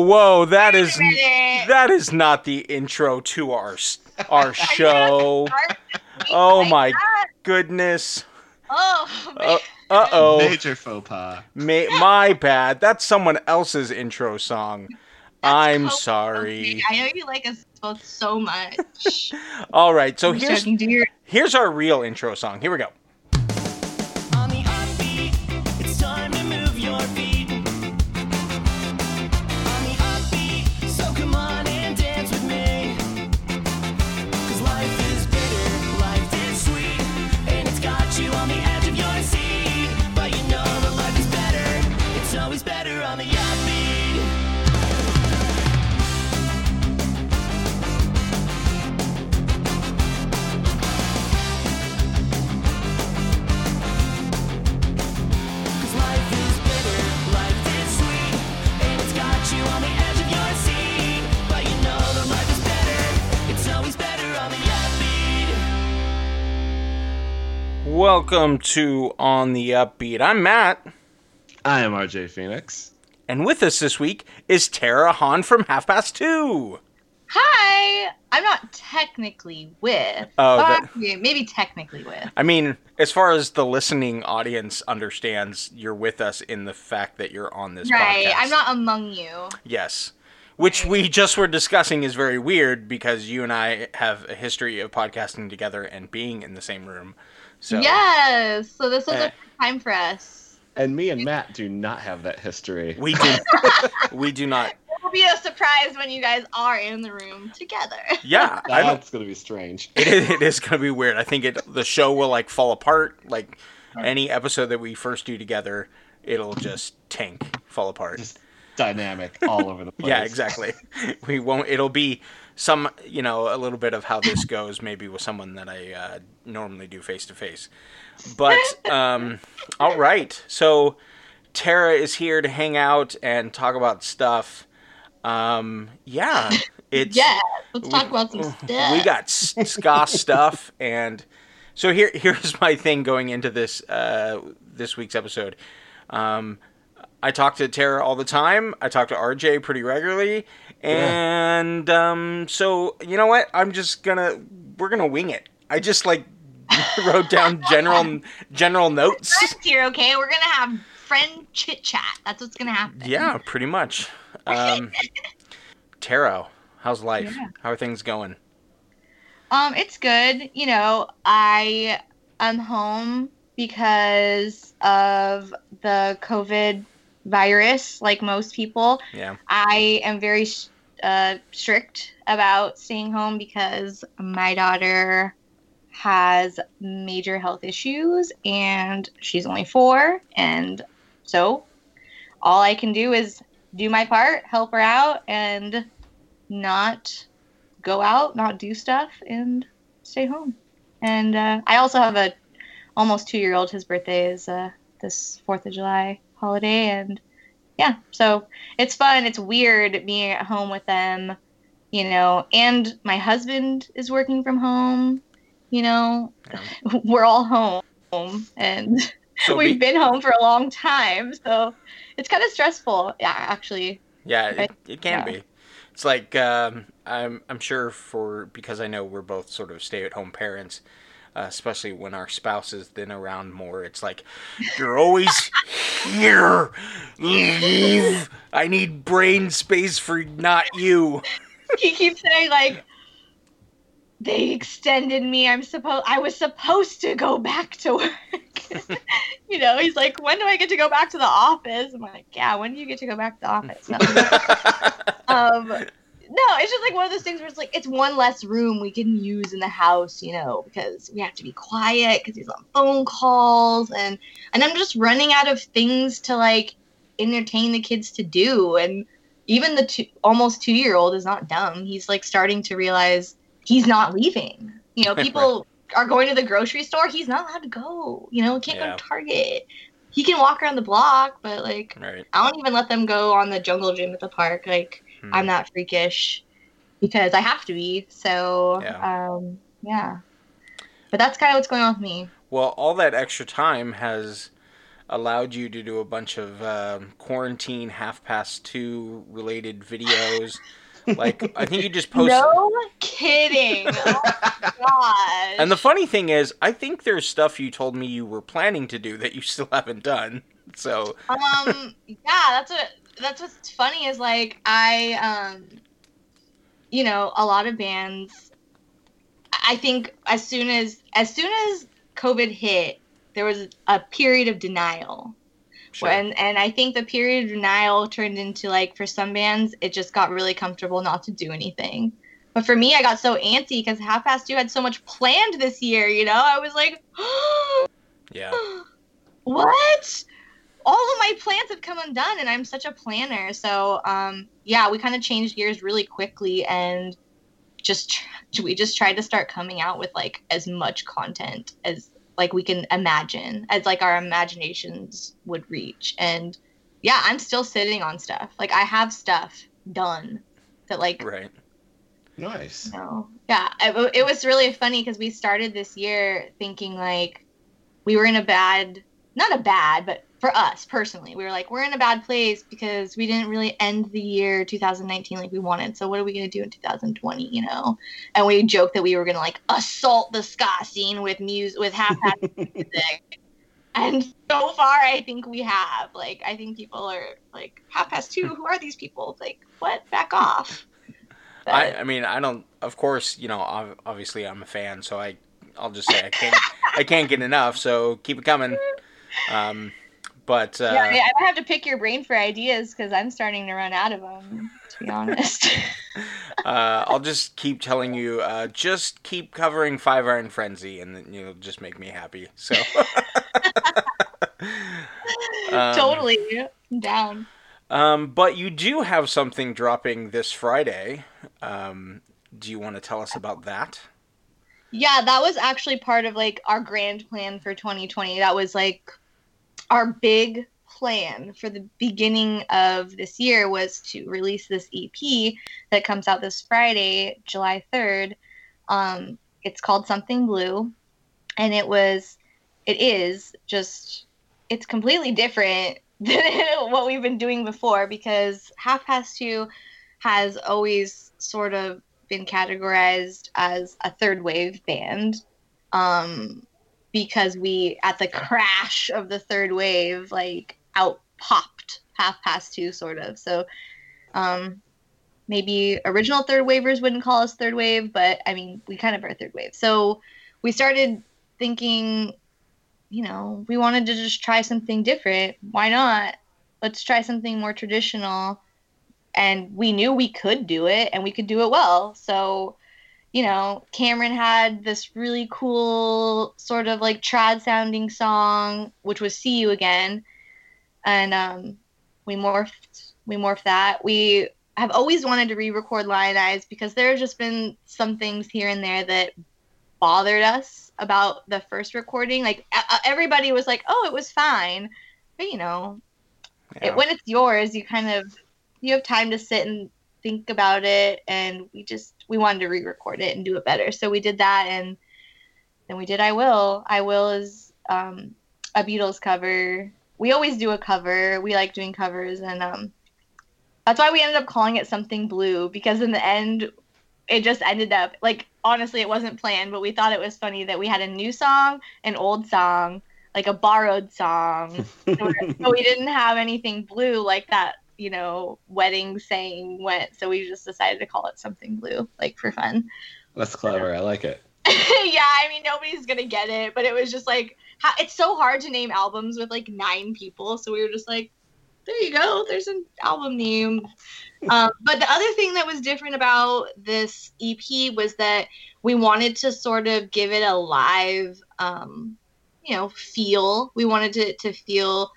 Whoa, whoa, That is that is not the intro to our our show. Oh my goodness. Oh, Uh oh. Major faux pas. Ma- my bad. That's someone else's intro song. I'm totally sorry. okay. I know you like us both so much. All right, so I'm here's joking. Do your here's our real intro song. Here we go. Welcome to On the Upbeat. I'm Matt, I am RJ Phoenix. and with us this week is Tara Hahn from Half Past Two. Hi. I'm not technically with. Oh, but that- maybe technically with. I mean, as far as the listening audience understands, you're with us in the fact that you're on this Right. podcast. I'm not among you. Yes. Which we just were discussing is very weird because you and I have a history of podcasting together and being in the same room. So Yes. So this was Eh. a time for us. And me and Matt do not have that history. we do we do not It'll be a surprise when you guys are in the room together. Yeah, I don't That's gonna be strange. it is, it is going to be weird. I think it the show will like fall apart like any episode that we first do together, it'll just tank, fall apart. Just dynamic all over the place. Yeah, exactly. We won't. It'll be some, you know, a little bit of how this goes, maybe with someone that I uh, normally do face to face. But um, all right. So Tara is here to hang out and talk about stuff. Um, yeah, it's Yeah. Let's talk we- about some stuff. we got ska stuff and so here here's my thing going into this uh this week's episode um i talk to tara all the time i talk to rj pretty regularly and um so you know what i'm just gonna we're gonna wing it i just like wrote down general general notes friends here, okay? We're gonna have friend chit chat. That's what's gonna happen. yeah pretty much um tara how's life Yeah. how are things going Um, it's good. You know, I am home because of the COVID virus, like most people. yeah I am very uh, strict about staying home because my daughter has major health issues and she's only four. And so all I can do is do my part, help her out, and not go out, not do stuff, and stay home. And uh, I also have a almost two year old. His birthday is uh, this Fourth of July holiday, and yeah, so it's fun. It's weird being at home with them, you know. And my husband is working from home. You know, we're all home, and So we've be- been home for a long time. So it's kind of stressful. Yeah, actually. Yeah, it, it can Yeah. be. It's like um, I'm I'm sure for because I know we're both sort of stay at home parents, uh, especially when our spouse is then around more. It's like you're always here. Leave. I need brain space for not you. he keeps saying like they extended me i'm supposed i was supposed to go back to work you know he's like when do i get to go back to the office i'm like yeah when do you get to go back to the office um no it's just like one of those things where it's like it's one less room we can use in the house you know because we have to be quiet because he's on phone calls and and i'm just running out of things to like entertain the kids to do and even the two, almost two year old is not dumb. He's like starting to realize he's not leaving. You know, people are going to the grocery store. He's not allowed to go. You know, can't go to Target. He can walk around the block, but like right. I don't even let them go on the jungle gym at the park. Like Hmm. I'm that freakish because I have to be. So Yeah. um, yeah. But that's kind of what's going on with me. Well, all that extra time has allowed you to do a bunch of um quarantine half past two related videos. like I think you just posted. No kidding. Oh gosh. And the funny thing is, I think there's stuff you told me you were planning to do that you still haven't done. So um yeah that's what that's what's funny is like i um you know a lot of bands i think as soon as as soon as covid hit there was a period of denial sure. and and i think the period of denial turned into like for some bands it just got really comfortable not to do anything but for me i got so antsy because half past two had so much planned this year you know i was like yeah, what? All of my plans have come undone, and I'm such a planner. So, um, yeah, we kind of changed gears really quickly, and just we just tried to start coming out with like as much content as like we can imagine, as like our imaginations would reach. And yeah, I'm still sitting on stuff. Like I have stuff done that like right. Nice. no. Yeah, it, it was really funny because we started this year thinking like we were in a bad, not a bad, but for us personally, we were like, we're in a bad place because we didn't really end the year 2019 like we wanted. So what are we going to do in 2020, you know? And we joked that we were going to like assault the ska scene with music, with half half music. And so far, I think we have. Like, I think people are like, half past two, who are these people? Like, what? Back off. I, But- I mean, I don't. Of course, you know, obviously, I'm a fan, so I, I'll just say I can't, I can't get enough. So keep it coming. Um, but uh, yeah, I, I have to pick your brain for ideas because I'm starting to run out of them. To be honest. uh, I'll just keep telling you, uh, just keep covering Five Iron Frenzy, and then you'll just make me happy. So. Um, totally I'm down. Um, but you do have something dropping this Friday. Um, do you want to tell us about that? Yeah, that was actually part of like our grand plan for 2020. That was like our big plan for the beginning of this year was to release this EP that comes out this Friday, July 3rd. Um, it's called Something Blue, and it was, it is just, it's completely different than what we've been doing before because Half Past Two has always sort of been categorized as a third wave band um, because we, at the crash of the third wave, like out popped Half Past Two, sort of. So um, maybe original third wavers wouldn't call us third wave, but I mean, we kind of are third wave. So we started thinking, you know, we wanted to just try something different. Why not? Let's try something more traditional. And we knew we could do it and we could do it well. So, you know, Cameron had this really cool sort of like trad sounding song, which was See You Again. And um, we morphed we morphed that. We have always wanted to re-record Lion Eyes because there have just been some things here and there that bothered us about the first recording. Like a- everybody was like, "Oh, it was fine," but you know, Yeah. it, when it's yours, you kind of you have time to sit and think about it. And we just we wanted to re-record it and do it better, so we did that, and then we did "I Will." "I Will" is um, a Beatles cover. We always do a cover. We like doing covers, and um, that's why we ended up calling it something blue because in the end it just ended up like honestly it wasn't planned but we thought it was funny that we had a new song an old song like a borrowed song so we didn't have anything blue like that you know wedding saying went so we just decided to call it something blue like for fun That's clever. I like it. yeah i mean nobody's gonna get it but it was just like how, it's so hard to name albums with like nine people so we were just like there you go there's an album name um, but the other thing that was different about this ep was that we wanted to sort of give it a live um, you know feel we wanted to, to feel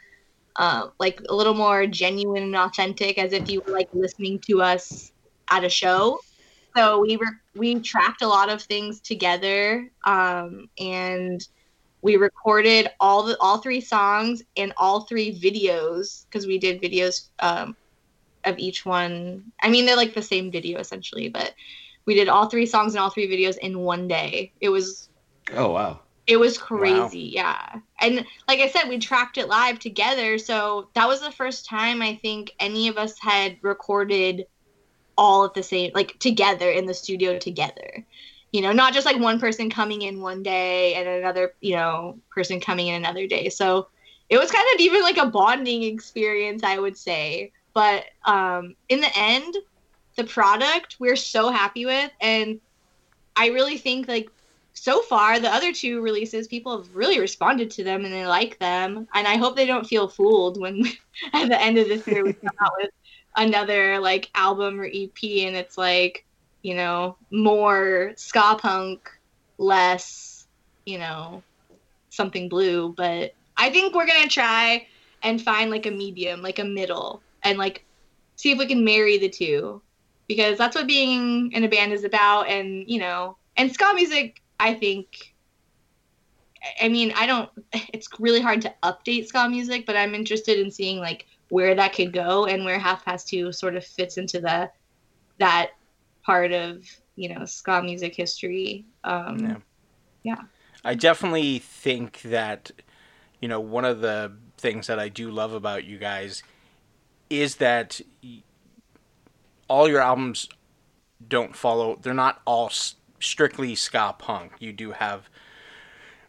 uh, like a little more genuine and authentic as if you were like listening to us at a show. So we were we tracked a lot of things together um, and we recorded all the all three songs and all three videos because we did videos um, of each one. I mean they're like the same video essentially but we did all three songs and all three videos in one day. It was Oh wow. It was crazy yeah and like I said, we tracked it live together. So that was the first time I think any of us had recorded all at the same, like together in the studio together. You know, not just like one person coming in one day and another, you know, person coming in another day. So it was kind of even like a bonding experience, I would say. But um, in the end, the product we're so happy with, and I really think like so far the other two releases people have really responded to them and they like them. And i hope they don't feel fooled when at the end of this year we come out with another like album or ep and it's like you know more ska punk less you know something blue. But i think we're gonna try and find like a medium like a middle and like see if we can marry the two. Because that's what being in a band is about and you know and ska music I think I mean, I don't it's really hard to update ska music, but I'm interested in seeing like where that could go and where half past two sort of fits into the that part of, you know, ska music history. Um Yeah. yeah. I definitely think that, you know, one of the things that I do love about you guys is that y- all your albums don't follow, they're not all strictly ska punk. You do have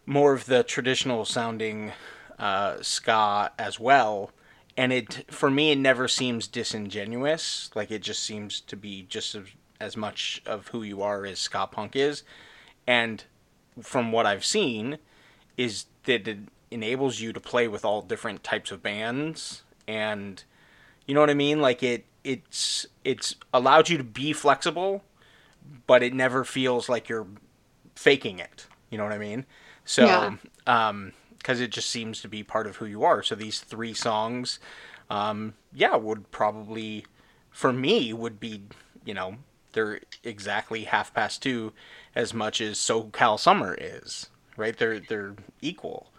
more of the traditional sounding uh, ska as well. And it, for me, it never seems disingenuous. Like it just seems to be just as, as much of who you are as ska punk is. And from what I've seen, is that it enables you to play with all different types of bands, and you know what I mean. Like it, it's it's allowed you to be flexible, but it never feels like you're faking it. You know what I mean? So, Yeah. um, because it just seems to be part of who you are. So these three songs, um, yeah, would probably, for me, would be, you know, they're exactly half past two as much as SoCal Summer is, right? They're they're equal.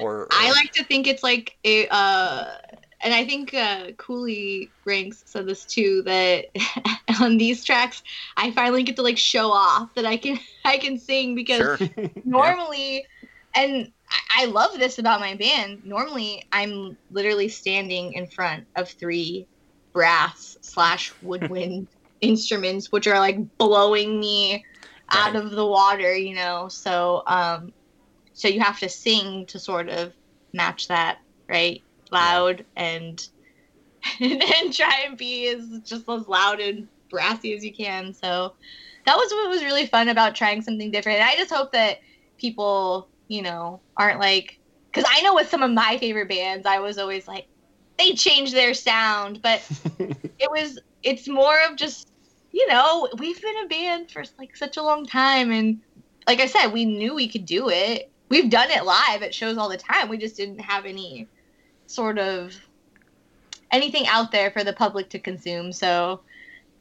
Or, I like to think it's like a, uh, and I think uh, Coolie Ranx said this too that on these tracks I finally get to like show off that I can I can sing because sure, normally, and I, I love this about my band. Normally, I'm literally standing in front of three brass slash woodwind instruments, which are like blowing me out of the water, you know. So, um, so you have to sing to sort of match that, right? Loud and and try and be as just as loud and brassy as you can. So that was what was really fun about trying something different. And I just hope that people, you know, aren't like because I know with some of my favorite bands, I was always like, they changed their sound, but it was it's more of just you know we've been a band for like such a long time and like i said we knew we could do it we've done it live at shows all the time we just didn't have any sort of anything out there for the public to consume so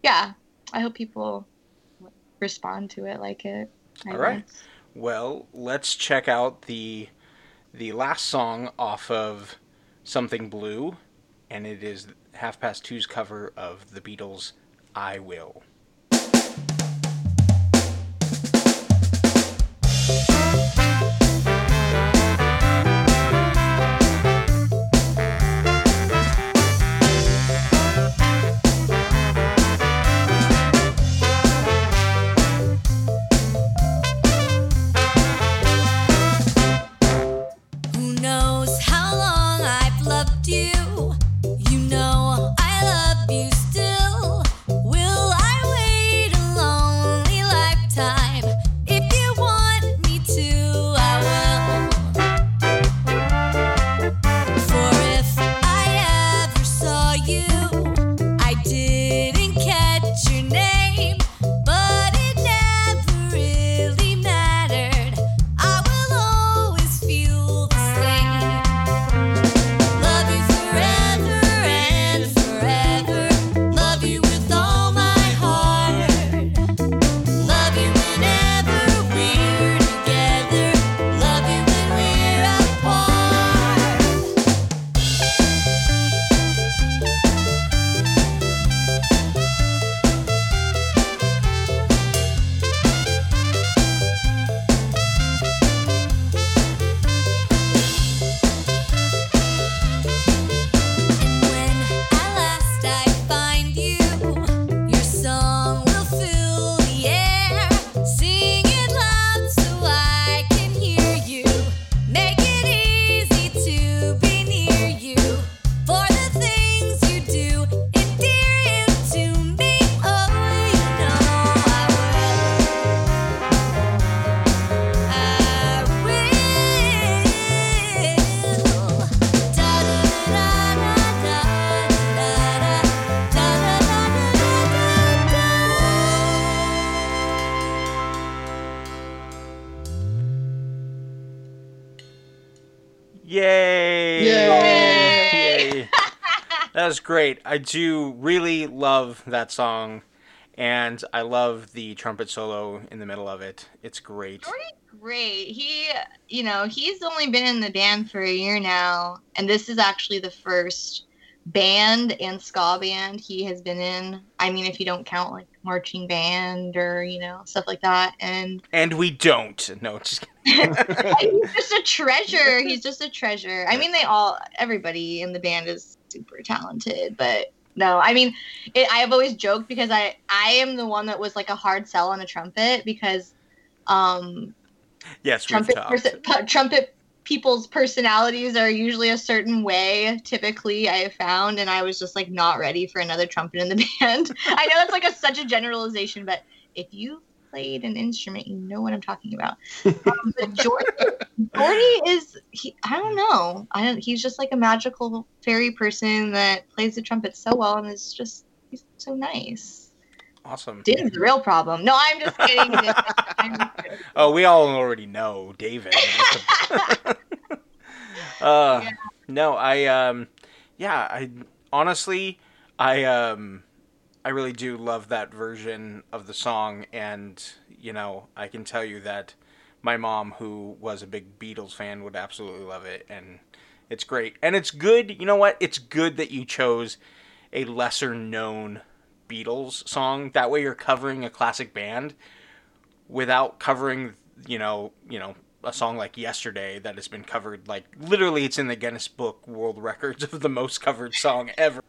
yeah i hope people respond to it like it I All right. guess. Well, let's check out the the last song off of Something Blue, and it is Half Past Two's cover of the Beatles' "I Will." Was great. I do really love that song, and I love the trumpet solo in the middle of it. It's great. Great. He, you know, he's only been in the band for a year now, and this is actually the first band and ska band he has been in. I mean, if you don't count like marching band or you know stuff like that, and And we don't. No, just he's just a treasure. He's just a treasure. I mean, they all, everybody in the band is super talented, but no, I mean, it, I have always joked because I, I am the one that was like a hard sell on a trumpet because, um, yes, trumpet, talked. perso- pu- trumpet people's personalities are usually a certain way. Typically, I have found, and I was just like not ready for another trumpet in the band. I know that's like a, such a generalization, but if you played an instrument, you know what I'm talking about. Um, but Jordy, Jordy is he, I don't know. I don't. He's just like a magical fairy person that plays the trumpet so well, and is just he's so nice. Awesome. Dave's the real problem. No, I'm just kidding. I'm just kidding. Oh, we all already know David. uh, Yeah. No, I um, yeah, I honestly, I um, I really do love that version of the song, and you know, I can tell you that my mom, who was a big Beatles fan, would absolutely love it, and it's great, and it's good. You know what? It's good that you chose a lesser known Beatles song. That way, you're covering a classic band without covering you know you know a song like yesterday that has been covered like literally it's in the guinness book world records of the most covered song ever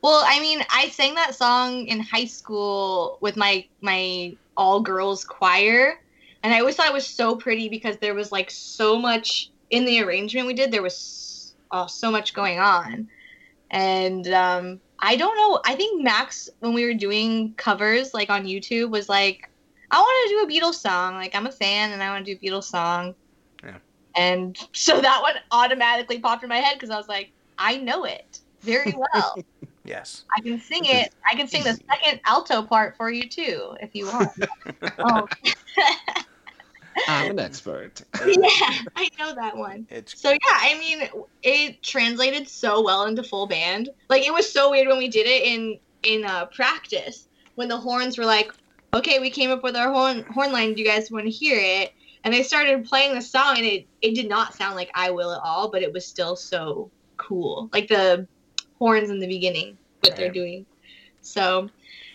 Well, I mean, I sang that song in high school with my my all girls choir, and I always thought it was so pretty because there was like so much in the arrangement we did. There was oh, so much going on, and um, I don't know. I think Max, when we were doing covers like on YouTube, was like, "I want to do a Beatles song. Like, I'm a fan, and I want to do a Beatles song." Yeah. And so that one automatically popped in my head because I was like, "I know it very well." yes I can sing it. I can sing the second alto part for you too, if you want. um, I'm an expert. yeah, I know that one. it's So yeah, I mean, it translated so well into full band. Like it was so weird when we did it in in uh, practice when the horns were like, "Okay, we came up with our horn horn line. Do you guys want to hear it?" And they started playing the song, and it it did not sound like "I Will" at all, but it was still so cool. Like the horns in the beginning, what they're doing. So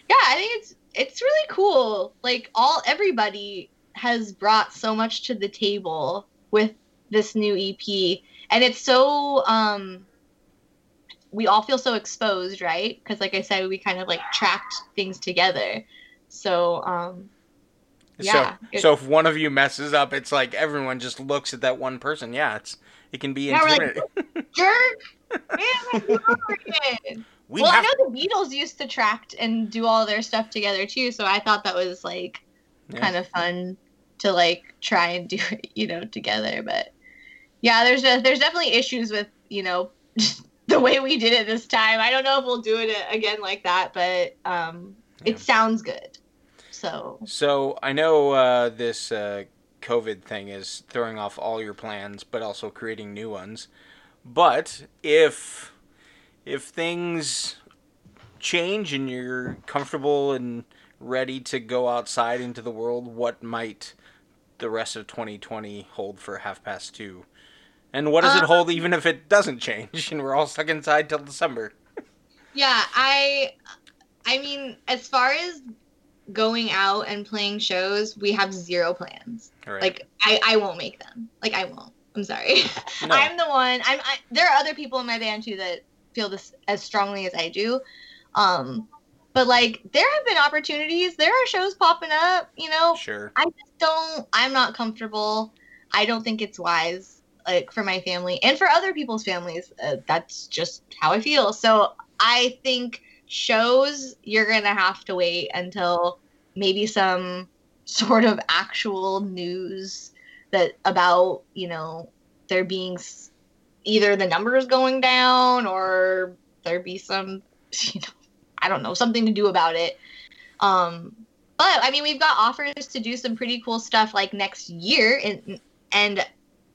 yeah, I think it's it's really cool. Like all everybody has brought so much to the table with this new EP, and it's so um we all feel so exposed, right? Because like I said, we kind of like tracked things together. So um yeah, so so if one of you messes up it's like everyone just looks at that one person yeah it's it can be Yeah, we're like, jerk. Man, we well, have I know the Beatles used to track and do all their stuff together too, so I thought that was like Yeah. kind of fun to like try and do it, you know, together. But yeah, there's just, there's definitely issues with you know the way we did it this time. I don't know if we'll do it again like that, but um, Yeah. it sounds good. So So I know uh, this uh, COVID thing is throwing off all your plans, but also creating new ones. But if if things change and you're comfortable and ready to go outside into the world, what might the rest of 2020 hold for Half Past Two? And what does it Um, hold even if it doesn't change and we're all stuck inside till December? Yeah, I I mean, as far as going out and playing shows, we have zero plans. Right. Like I I won't make them. Like I won't. I'm sorry. No. I'm the one. I'm I, there are other people in my band too that feel this as strongly as I do. Um but like there have been opportunities. There are shows popping up, you know. sure. I just don't I'm not comfortable. I don't think it's wise like for my family and for other people's families. Uh, that's just how I feel. So I think shows you're going to have to wait until maybe some sort of actual news that about, you know, there being either the numbers going down or there be some you know, I don't know, something to do about it. Um but I mean, we've got offers to do some pretty cool stuff like next year, and and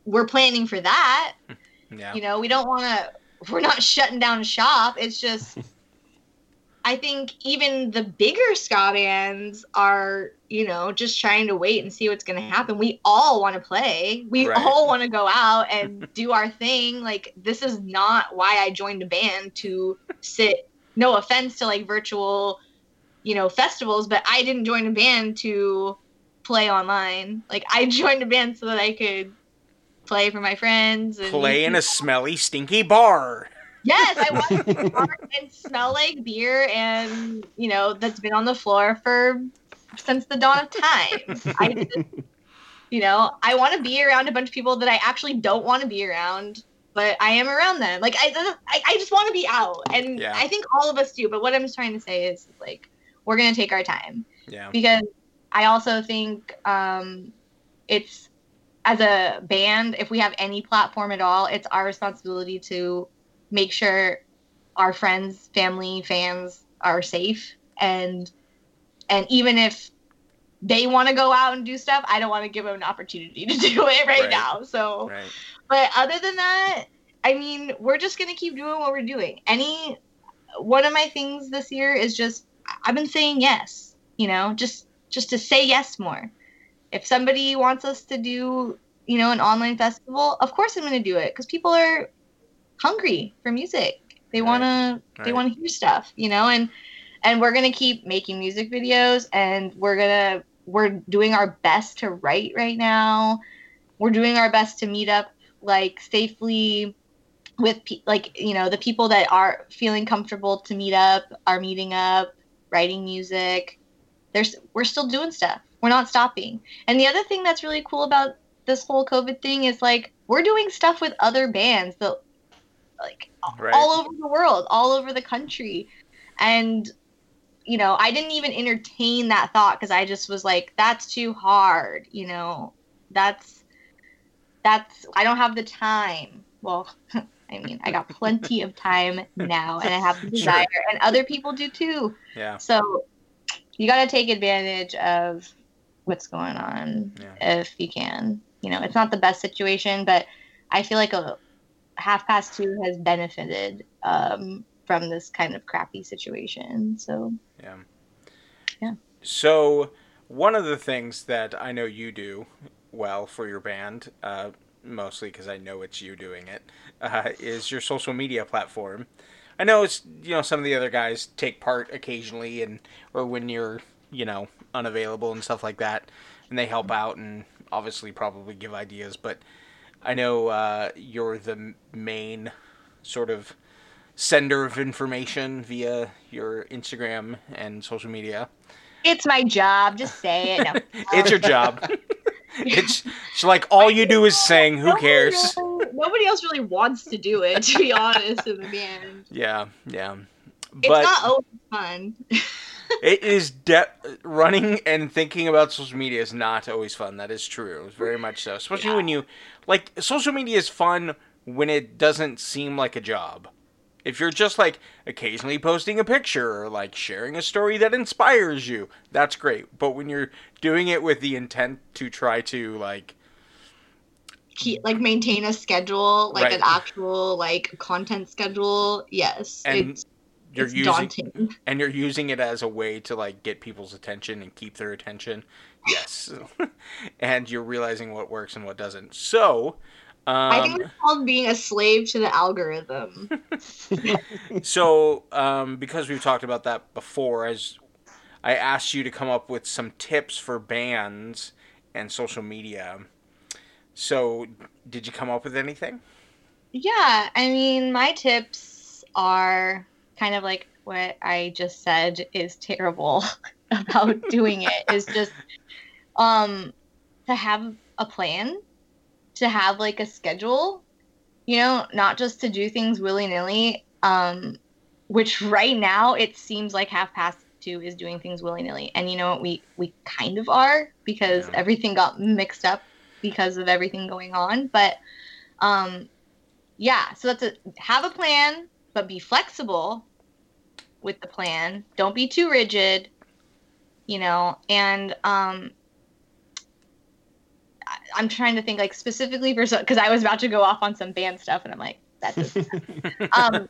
we're planning for that. Yeah. You know, we don't want to. We're not shutting down shop. It's just. I think even the bigger ska bands are, you know, just trying to wait and see what's going to happen. We all want to play. We Right. all want to go out and do our thing. Like this is not why I joined a band to sit. No offense to like virtual, you know, festivals, but I didn't join a band to play online. Like I joined a band so that I could play for my friends and Play in a smelly, stinky bar. Yes, I want to bar and smell like beer, and you know that's been on the floor for since the dawn of time. I just, you know, I want to be around a bunch of people that I actually don't want to be around, but I am around them. Like I, I, I just want to be out, and Yeah. I think all of us do. But what I'm trying to say is like we're gonna take our time Yeah. because I also think um, it's as a band, if we have any platform at all, it's our responsibility to make sure our friends, family, fans are safe and and even if they want to go out and do stuff, I don't want to give them an opportunity to do it right, Right. now. So Right. but other than that, I mean, we're just gonna keep doing what we're doing. Any one of my things this year is just I've been saying yes. You know, just just to say yes more. If somebody wants us to do, you know, an online festival, of course I'm gonna do it because people are hungry for music. They Right. wanna they wanna hear stuff, you know, and and we're gonna keep making music videos and we're gonna we're doing our best to write right now we're doing our best to meet up like safely with pe- like you know the people that are feeling comfortable to meet up are meeting up writing music there's we're still doing stuff we're not stopping and the other thing that's really cool about this whole covid thing is like we're doing stuff with other bands that like Right. all over the world, all over the country. And, you know, I didn't even entertain that thought because I just was like, that's too hard, you know, that's, that's, I don't have the time. Well, I mean, I got plenty of time now and I have the Sure. desire, and other people do too. Yeah. So you got to take advantage of what's going on Yeah. if you can. You know, it's not the best situation, but I feel like a half past two has benefited um, from this kind of crappy situation. So Yeah. Yeah. So, one of the things that I know you do well for your band, uh, mostly because I know it's you doing it, uh, is your social media platform. I know it's you know some of the other guys take part occasionally, and or when you're you know unavailable and stuff like that, and they help out and obviously probably give ideas. But I know uh, you're the main sort of sender of information via your Instagram and social media. it's my job. Just say it. No. It's your job. it's, it's like all you do is sing. Who Nobody cares? really- nobody else really wants to do it, to be honest, in the band. Yeah, yeah. But It's not always fun. it is de- running and thinking about social media is not always fun. That is true. Very much so. Especially when you like social media is fun when it doesn't seem like a job. If you're just like occasionally posting a picture or like sharing a story that inspires you, that's great. But when you're doing it with the intent to try to like Keep, like maintain a schedule, like Right. an actual like content schedule. Yes, And it's, you're it's using daunting. and you're using it as a way to like get people's attention and keep their attention yes and you're realizing what works and what doesn't so I think um, it's called being a slave to the algorithm. so um, because we've talked about that before as i asked you to come up with some tips for bands and social media. So did you come up with anything? Yeah, I mean, my tips are kind of like what I just said is terrible about doing it. Is just um to have a plan, to have like a schedule, you know, not just to do things willy-nilly um which right now it seems like half past 2 is doing things willy-nilly. And you know what we we kind of are because Yeah. everything got mixed up because of everything going on, but um yeah so that's a have a plan but be flexible with the plan don't be too rigid you know and um I'm trying to think like specifically for so because I was about to go off on some band stuff and I'm like that doesn't um,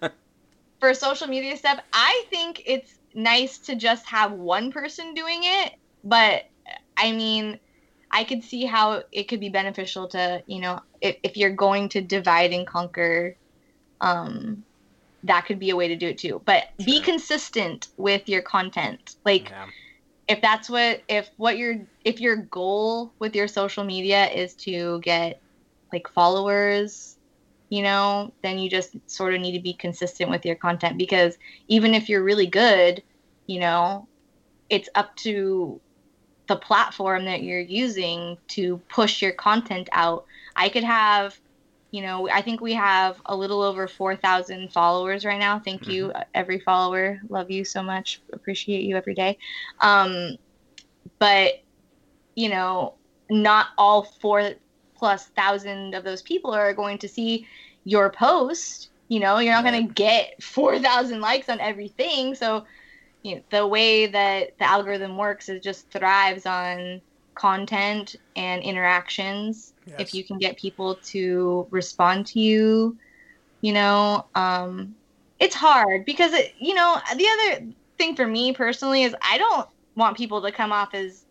for social media stuff, I think it's nice to just have one person doing it. But I mean, I could see how it could be beneficial to, you know, if, if you're going to divide and conquer, um, that could be a way to do it too. But be consistent with your content. Like, Yeah. If that's what if what your if your goal with your social media is to get like followers you know then you just sort of need to be consistent with your content. Because even if you're really good you know it's up to the platform that you're using to push your content out. I could have you know i think we have a little over 4000 followers right now thank you every follower love you so much appreciate you every day um, but you know, not all four plus thousand of those people are going to see your post. You know, you're not going to get four thousand likes on everything. So, you know, the way that the algorithm works is just thrives on content and interactions. Yes. If you can get people to respond to you, you know, um, it's hard because it, you know the other thing for me personally is I don't want people to come off as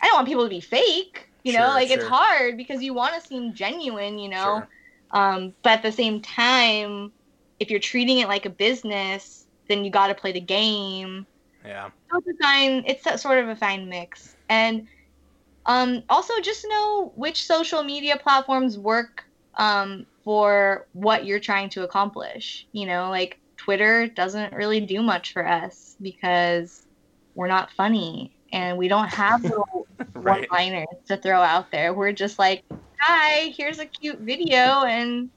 I don't want people to be fake. You know, Sure, like it's hard because you want to seem genuine. You know, Sure. um, but at the same time, if you're treating it like a business, then you got to play the game. Yeah. So it's a fine. It's a, sort of a fine mix, and um, also just know which social media platforms work um, for what you're trying to accomplish. You know, like Twitter doesn't really do much for us because we're not funny and we don't have little Right. one-liners to throw out there. We're just like, "Hi, here's a cute video," and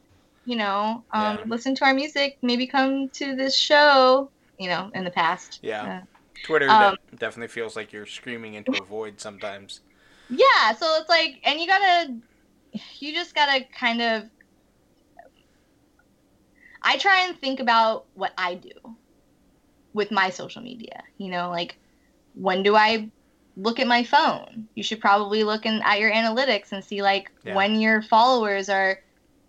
you know, um, Yeah. listen to our music. Maybe come to this show. You know, in the past. Yeah. Uh, Twitter Um, definitely feels like you're screaming into a void sometimes. Yeah, so it's like, and you gotta, you just gotta kind of. I try and think about what I do with my social media. You know, like when do I look at my phone? You should probably look in, at your analytics and see like Yeah. when your followers are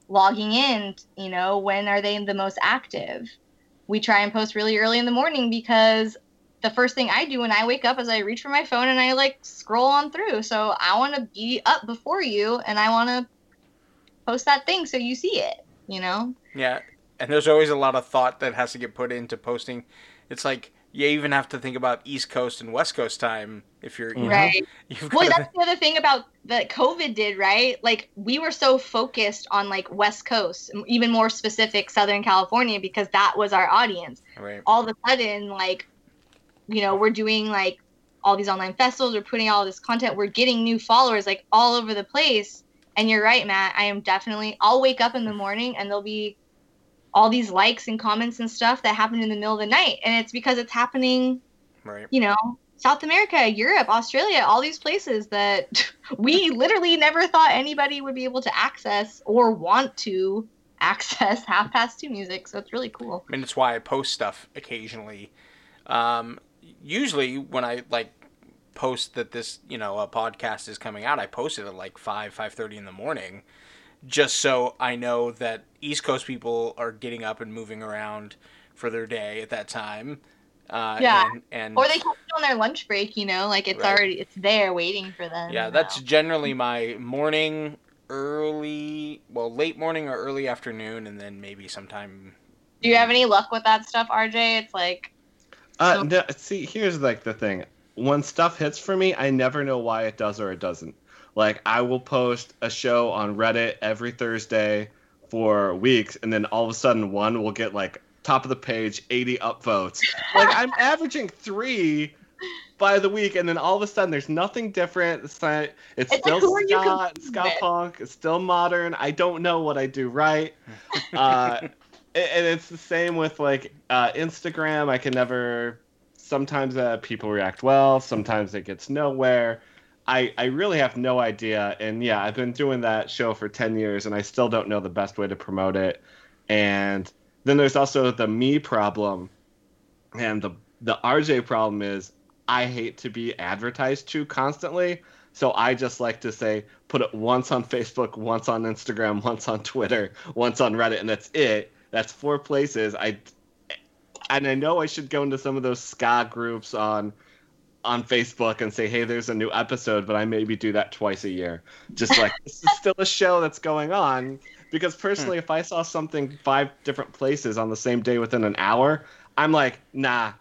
logging in. You know, when are they the most active? We try and post really early in the morning because the first thing I do when I wake up is I reach for my phone and I like scroll on through. So I want to be up before you and I want to post that thing so you see it, you know? Yeah. And there's always a lot of thought that has to get put into posting. It's like you even have to think about East Coast and West Coast time if you're you know, Right. you've Well, gotta- that's the other thing about that COVID did, right? Like we were so focused on like West Coast, even more specific Southern California because that was our audience. right. all of a sudden, like, you know, we're doing like all these online festivals, we're putting all this content, we're getting new followers like all over the place. And you're right, Matt. I am definitely, I'll wake up in the morning and there'll be all these likes and comments and stuff that happened in the middle of the night. And it's because it's happening, Right. you know, South America, Europe, Australia, all these places that we literally never thought anybody would be able to access or want to access half past two music. So it's really cool. I mean, it's why I post stuff occasionally. Um, usually, when I like post that this, you know, a podcast is coming out, I post it at like five, five thirty in the morning, just so I know that East Coast people are getting up and moving around for their day at that time. Uh, Yeah. and, and or they catch it on their lunch break you know like it's Right. already it's there waiting for them yeah, that's generally my morning, early, well, late morning or early afternoon, and then maybe sometime. do you have any luck with that stuff rj it's like Uh, no, see, here's like the thing. When stuff hits for me, I never know why it does or it doesn't. Like, I will post a show on Reddit every Thursday for weeks, and then all of a sudden, one will get like top of the page, 80 upvotes. Like, I'm averaging three by the week, and then all of a sudden, there's nothing different. It's, not, it's, It's still who are you ska, competing ska with? punk. It's still modern. I don't know what I do right. Uh, and it's the same with like uh, Instagram. I can never. Sometimes uh, people react well. Sometimes it gets nowhere. I I really have no idea. And yeah, I've been doing that show for ten years, and I still don't know the best way to promote it. And then there's also the me problem, and the the RJ problem is I hate to be advertised to constantly. So I just like to say, put it once on Facebook, once on Instagram, once on Twitter, once on Reddit, and that's it. That's four places. I and I know I should go into some of those ska groups on on Facebook and say, hey, there's a new episode, but I maybe do that twice a year. Just like this is still a show that's going on. Because personally, hmm. if I saw something five different places on the same day within an hour, I'm like, nah,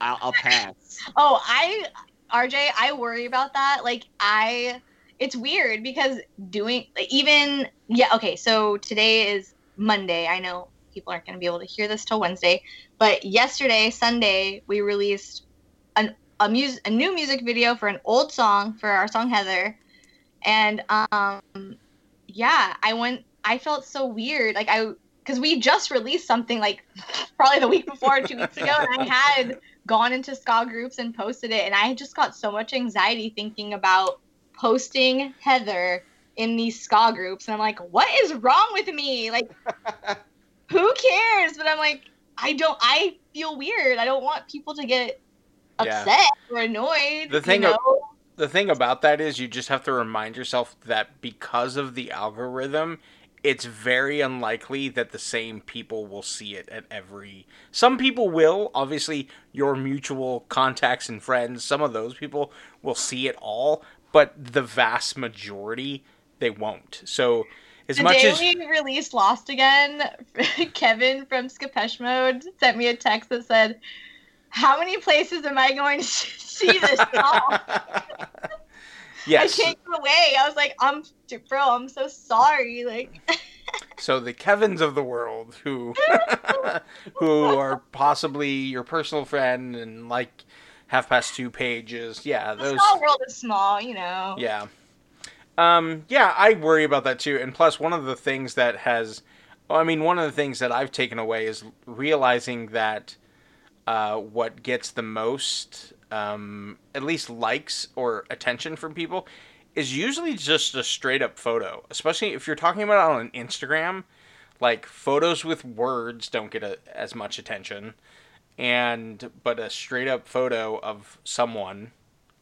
I'll, I'll pass. Oh, I RJ, I worry about that. Like I it's weird because doing even yeah, okay, so today is Monday. I know people aren't going to be able to hear this till Wednesday, but yesterday, Sunday, we released an a a new music video for an old song for our song Heather. And um yeah, I went I felt so weird. Like I because we just released something like probably the week before two weeks ago and I had gone into ska groups and posted it and I just got so much anxiety thinking about posting Heather in these ska groups and I'm like, what is wrong with me? Like who cares? But I'm like, I don't I feel weird. I don't want people to get Yeah. upset or annoyed. The thing you know? the thing about that is you just have to remind yourself that because of the algorithm it's very unlikely that the same people will see it at every some people will obviously your mutual contacts and friends some of those people will see it all but the vast majority they won't so as the much day as we released Lost again, Kevin from Skapesh Mode sent me a text that said, "How many places am I going to see this yes I can't get away." I was like, "I'm, bro, I'm so sorry." Like, So the Kevins of the world who who are possibly your personal friend and like half past two pages. Yeah, the those small world is small, you know. yeah. Um yeah, I worry about that too. And plus one of the things that has I mean one of the things that I've taken away is realizing that uh, what gets the most um, at least likes or attention from people is usually just a straight up photo, especially if you're talking about on Instagram. Like photos with words don't get a, as much attention, and but a straight up photo of someone,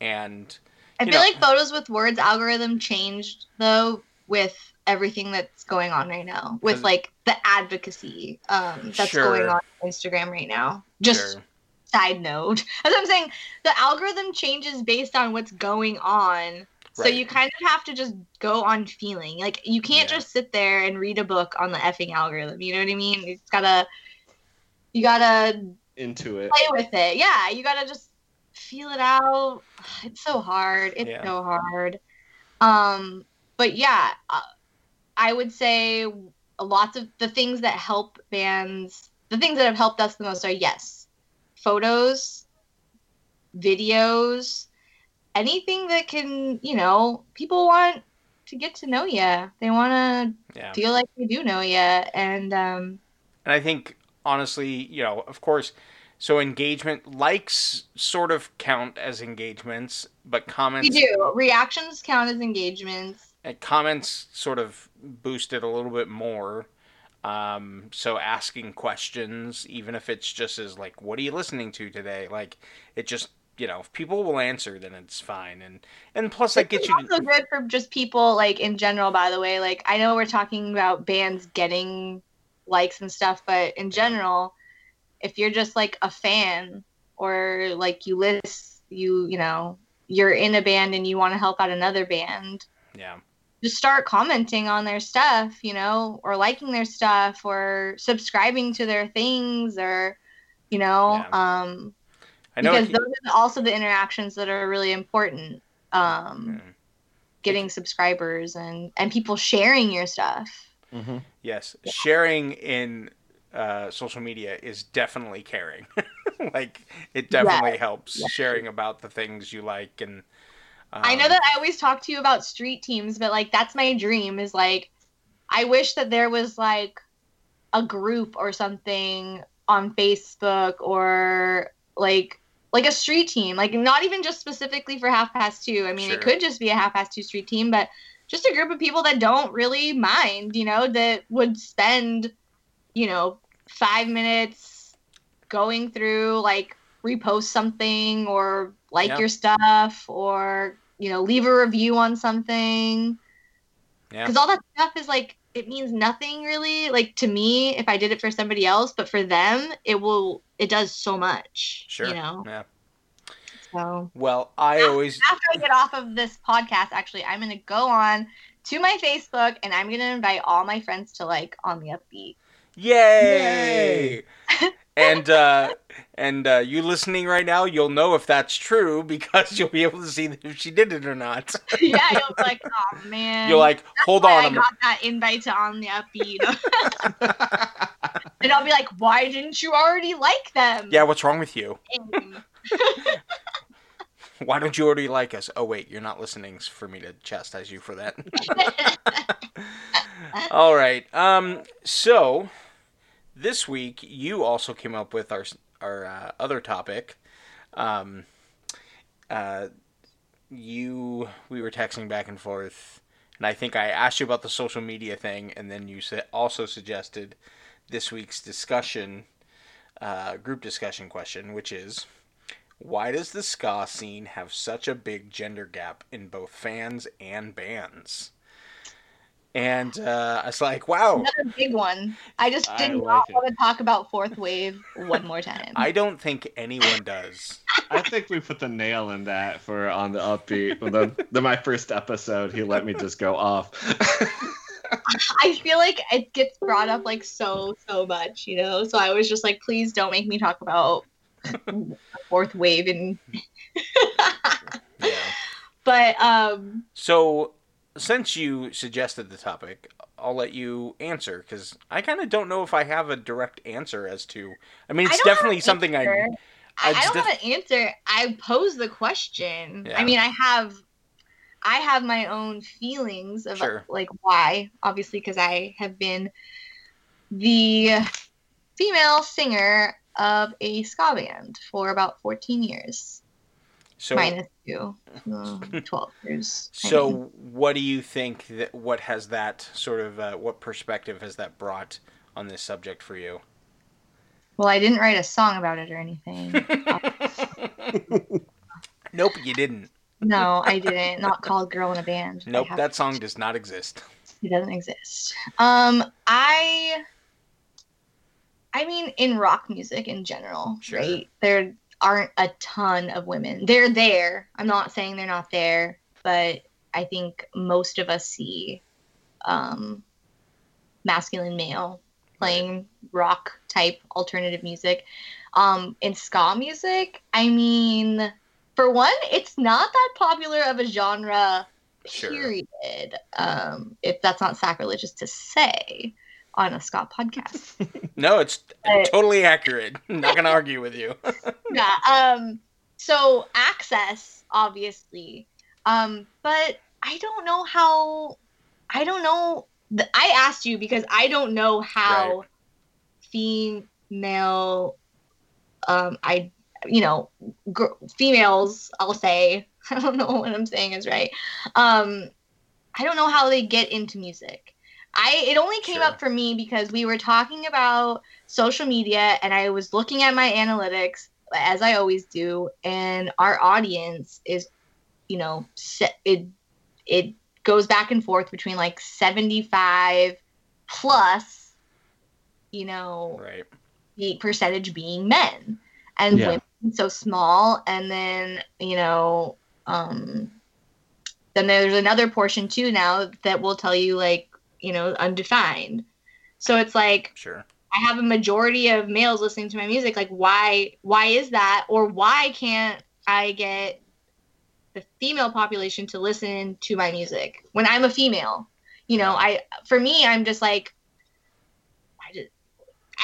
and I feel know- like photos with words algorithm changed though with everything that's going on right now with like the advocacy um, that's Sure. going on on Instagram right now. Just Sure. side note. As I'm saying, the algorithm changes based on what's going on. So you kind of have to just go on feeling. Like you can't Yeah. just sit there and read a book on the effing algorithm. You know what I mean? It's gotta you gotta Into it. play with it. Yeah, you gotta just feel it out. It's so hard. It's Yeah. so hard. Um, but yeah, uh, I would say lots of the things that help bands, the things that have helped us the most are yes, photos, videos, anything that can, you know, people want to get to know you. They want Yeah. to feel like they do know you, and um, And I think honestly, you know, of course, so engagement likes sort of count as engagements, but we comments do reactions count as engagements. and comments sort of boost it a little bit more. Um, so asking questions, even if it's just as like, "What are you listening to today?" Like, it just you know, if people will answer, then it's fine. And and plus, that gets you. also good for just people like in general. By the way, like I know we're talking about bands getting likes and stuff, but in general, if you're just like a fan or like you list, you you know, you're in a band and you want to help out another band, Yeah, just start commenting on their stuff, you know, or liking their stuff or subscribing to their things or you know, um I know. because it- those are also the interactions that are really important. Um, Mm. getting subscribers and and people sharing your stuff. Mm-hmm. Yes, sharing in uh, social media is definitely caring. like it definitely helps sharing about the things you like and. Um, I know that I always talk to you about street teams, but like that's my dream is like I wish that there was like a group or something on Facebook or like like a street team, like not even just specifically for half past two. I mean, Sure. it could just be a half past two street team, but just a group of people that don't really mind, you know, that would spend, you know, five minutes going through like repost something or like Yeah. your stuff or you know, leave a review on something. Yeah. Because all that stuff is like it means nothing really. Like to me, if I did it for somebody else, but for them, it will it does so much. Sure. You know. Yeah. So Well, I always after I get off of this podcast, actually, I'm gonna go on to my Facebook and I'm gonna invite all my friends to like on the upbeat. Yay! and uh, and uh, you listening right now, you'll know if that's true because you'll be able to see if she did it or not. yeah, you'll be like, oh man. You're like, hold why on, I I'm- got that invite to on the upbeat. and I'll be like, why didn't you already like them? yeah, what's wrong with you? Why don't you already like us? Oh wait, you're not listening for me to chastise you for that. All right. Um. So this week you also came up with our our uh, other topic. Um. Uh. You we were texting back and forth, and I think I asked you about the social media thing, and then you also suggested this week's discussion, uh, group discussion question, which is. Why does the ska scene have such a big gender gap in both fans and bands? And uh, I was like, wow, Another big one. I just I did like not it. want to talk about fourth wave one more time. I don't think anyone does. I think we put the nail in that for on the upbeat. the, the my first episode, he let me just go off. I feel like it gets brought up like so so much, you know. So I was just like, please don't make me talk about fourth wave and. Yeah. But um, So, since you suggested the topic, I'll let you answer because I kind of don't know if I have a direct answer as to. I mean, I it's have definitely something I. I, I I don't have an answer. I pose the question. Yeah. I mean, I have, I have my own feelings of Sure. like why. Obviously, because I have been the female singer of a ska band for about 14 years, So, minus two, uh, 12 years. So what do you think that? What has that sort of? Uh, what perspective has that brought on this subject for you? well, I didn't write a song about it or anything. nope, you didn't. no, I didn't. Not called "Girl in a Band." Nope, that song does not exist. It doesn't exist. Um, I, I mean, in rock music in general, Sure. right? There aren't a ton of women. They're there. I'm not saying they're not there, but I think most of us see, um, masculine male playing rock type alternative music. Um, in ska music, I mean, for one, it's not that popular of a genre Sure. period. Um, if that's not sacrilegious to say on a ska podcast. No, it's But- totally accurate. I'm not gonna argue with you. yeah. Um, so access, obviously. Um, but I don't know how. I don't know. I asked you because I don't know how female. Um, I, you know, gr- females. I'll say. I don't know what I'm saying is right. Um, I don't know how they get into music. I it only came Sure. up for me because we were talking about social media and I was looking at my analytics as I always do and our audience is you know it it goes back and forth between like 75 plus you know right. the percentage being men and Yeah. women so small and then you know um then there's another portion too now that will tell you like you know undefined. So it's like Sure. i have a majority of males listening to my music. Like why why is that? Or why can't i get the female population to listen to my music when i'm a female? You know i for me i'm just like i just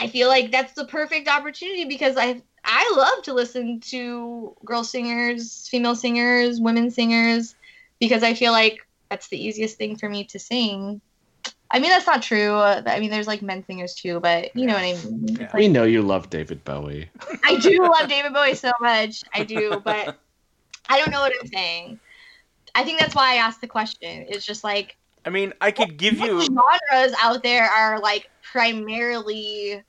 i feel like that's the perfect opportunity because i i love to listen to girl singers female singers women singers because i feel like that's the easiest thing for me to sing i mean that's not true Uh, i mean there's like men singers too but you know what i mean It's Yeah. like- we know you love David Bowie. I do love David Bowie so much. I do, but I don't know what I'm saying. I think that's why I asked the question. It's just like I mean, I could give what you. genres out there are like primarily,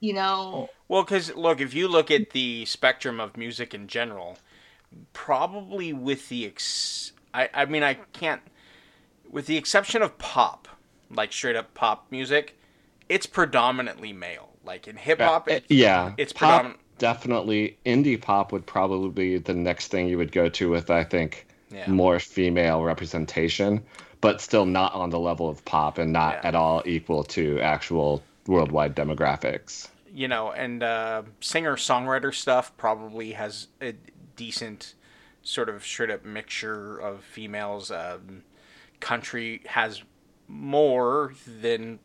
you know, Well, because look, if you look at the spectrum of music in general, probably with the ex- I I mean I can't with the exception of pop, like straight up pop music, it's predominantly male. Like in hip hop, Uh, it- yeah, it's pop. predominant- Definitely, indie pop would probably be the next thing you would go to with. I think Yeah. more female representation, but still not on the level of pop and not Yeah. at all equal to actual worldwide demographics. you know, and uh, singer songwriter stuff probably has a decent sort of straight up mixture of females. Um, country has more than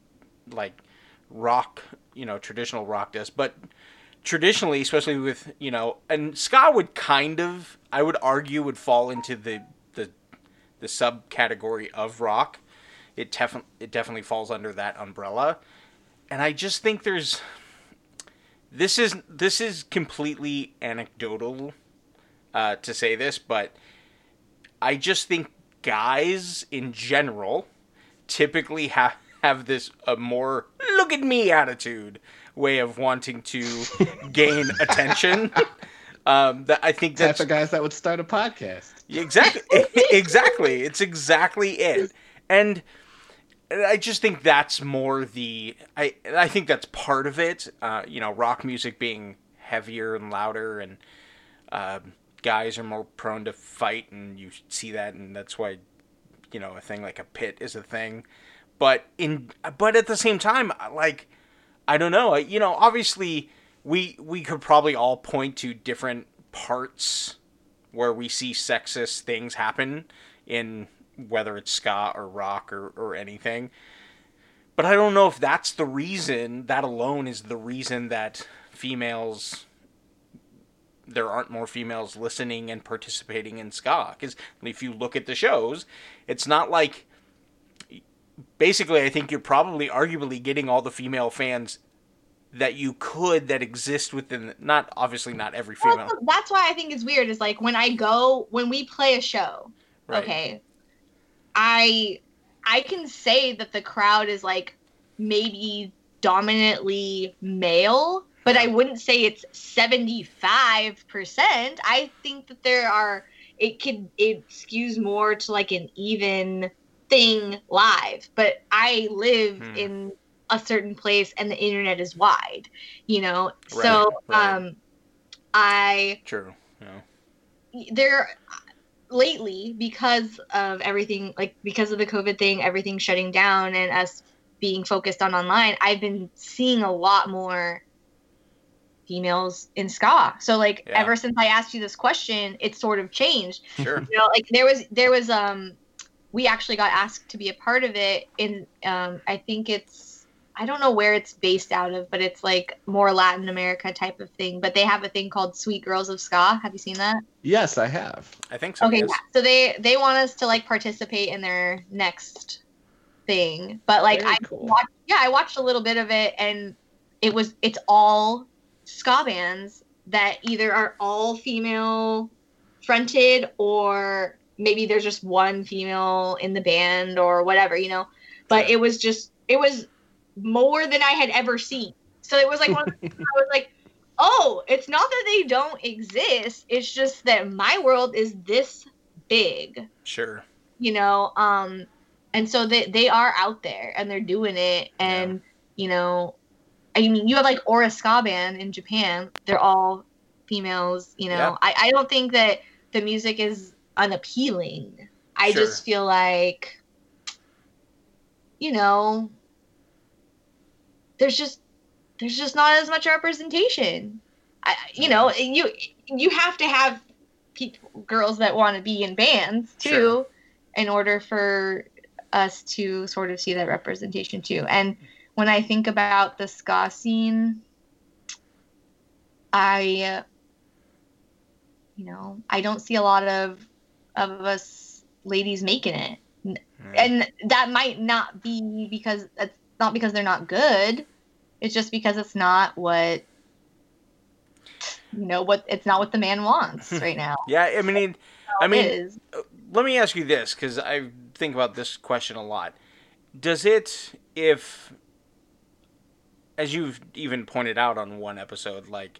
like rock, you know, traditional rock does, but traditionally, especially with you know, and ska would kind of, I would argue, would fall into the the the subcategory of rock. It definitely it definitely falls under that umbrella, and I just think there's this is this is completely anecdotal uh, to say this, but I just think guys in general typically have have this a more look at me attitude way of wanting to gain attention. Um, that I think Type that's of guys that would start a podcast. Exactly. exactly. It's exactly it. And I just think that's more the I I think that's part of it. Uh, you know, rock music being heavier and louder, and um, guys are more prone to fight, and you see that, and that's why you know a thing like a pit is a thing. But in but at the same time, like I don't know. You know, obviously we we could probably all point to different parts where we see sexist things happen in whether it's ska or rock or, or anything. But I don't know if that's the reason, that alone is the reason that females there aren't more females listening and participating in ska because if you look at the shows, it's not like basically I think you're probably arguably getting all the female fans that you could that exist within not obviously not every female that's- that's why I think it's weird. Is like when I go when we play a show. Right. Okay, I I can say that the crowd is like maybe dominantly male, but I wouldn't say it's seventy five percent. I think that there are it could it skews more to like an even thing live. But I live Hmm. in a certain place and the internet is wide, you know. so right. um I true know. there lately because of everything like because of the covid thing everything shutting down and us being focused on online i've been seeing a lot more females in ska so like Yeah. ever since i asked you this question it's sort of changed Sure. you know like there was there was um we actually got asked to be a part of it in um i think it's i don't know where it's based out of but it's like more latin america type of thing but they have a thing called sweet girls of ska have you seen that Yes, I have. I think so. okay yes. yeah. so they they want us to like participate in their next thing but like Very i cool. watched yeah i watched a little bit of it and it was it's all ska bands that either are all female fronted or maybe there's just one female in the band or whatever you know? But it was just it was more than i had ever seen. So it was like one of the things i was like oh it's not that they don't exist. It's just that my world is this big. Sure. you know um and so they they are out there and they're doing it. And you know i mean you have like Oreskaband in japan they're all females you know Yeah. I, I don't think that the music is unappealing i Sure. just feel like you know there's just there's just not as much representation I, you know mm-hmm. you you have to have people girls that want to be in bands too Sure. in order for us to sort of see that representation too and when i think about the ska scene i uh, you know i don't see a lot of of us ladies making it Hmm. and that might not be because that's not because they're not good it's just because it's not what you know what it's not what the man wants right now Yeah, I mean, it- I mean, is. let me ask you this because I think about this question a lot. Does it, if, as you've even pointed out on one episode, like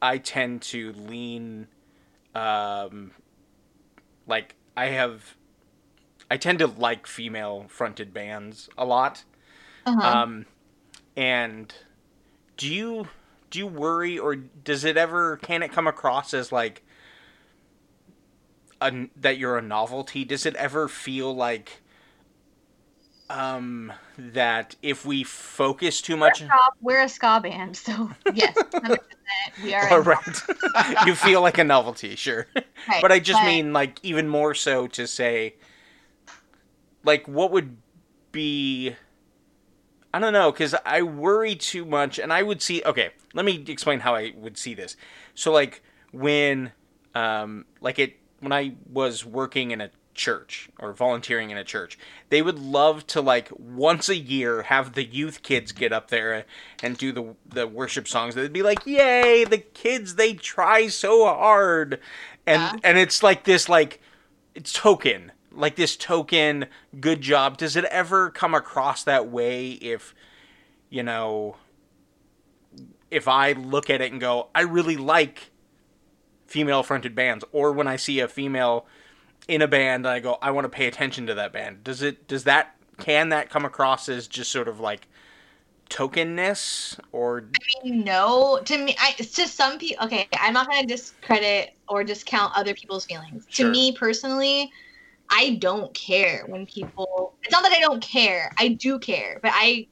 I tend to lean um, like I have, I tend to like female fronted bands a lot. Uh-huh. Um, and do you do you worry or does it ever can it come across as like a, that you're a novelty? Does it ever feel like um that if we focus too much ska, we're a ska band, so yes, 100%, we are. All right. you feel like a novelty, sure. right, But I just mean like even more so to say like what would be I don't know cuz I worry too much and I would see okay, let me explain how I would see this. So like when um like it when I was working in a church or volunteering in a church, they would love to like once a year have the youth kids get up there and do the the worship songs. They'd be like, "Yay, the kids they try so hard." And Yeah. and it's like this like it's token, like this token good job. Does it ever come across that way if you know if I look at it and go, I really like female fronted bands or when I see a female in a band I go, I want to pay attention to that band. Does it does that can that come across as just sort of like tokenness or I mean, no to me I, it's just some people okay i'm not going to discredit or discount other people's feelings Sure. to me personally i don't care when people it's not that i don't care i do care but i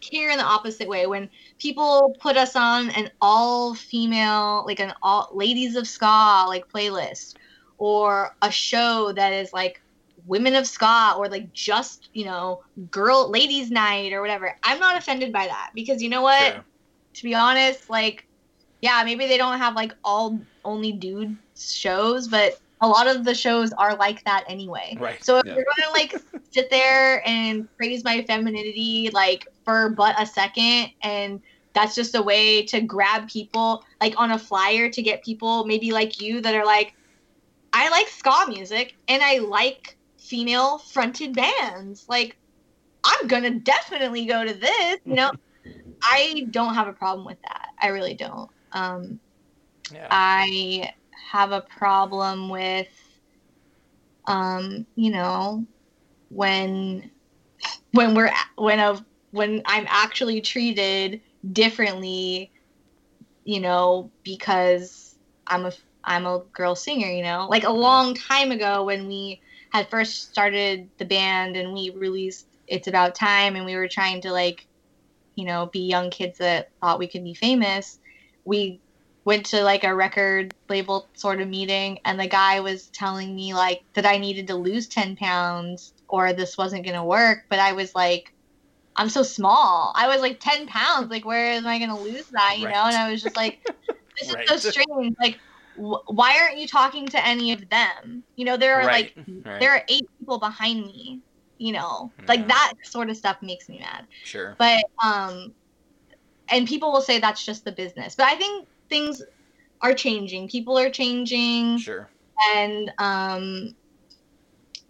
care in the opposite way when people put us on an all female like an all ladies of ska like playlist or a show that is like women of ska or like just you know girl ladies night or whatever i'm not offended by that because you know what Sure. to be honest, like, yeah, maybe they don't have like all only dude shows, but a lot of the shows are like that anyway. Right. So if Yeah. you're gonna like sit there and praise my femininity like for but a second and that's just a way to grab people like on a flyer to get people maybe like you that are like like ska music and I like female fronted bands. Like I'm gonna definitely go to this, you know. I don't have a problem with that. I really don't. Um, yeah. I have a problem with, um, you know, when when we're when a when I'm actually treated differently, you know, because I'm a I'm a girl singer, you know, like a long time ago when we had first started the band and we released "It's About Time" and we were trying to like, you know, be young kids that thought we could be famous. We went to like a record label sort of meeting and the guy was telling me like that I needed to lose 10 pounds or this wasn't going to work. But I was like, I'm so small. I was like 10 pounds. Like, where am I going to lose that? You know? And I was just like, this Right. is so strange. Like, why aren't you talking to any of them? You know, there are Right, like, right. there are eight people behind me. You know, Yeah. like that sort of stuff makes me mad Sure. but um and people will say that's just the business but i think things are changing people are changing Sure. and um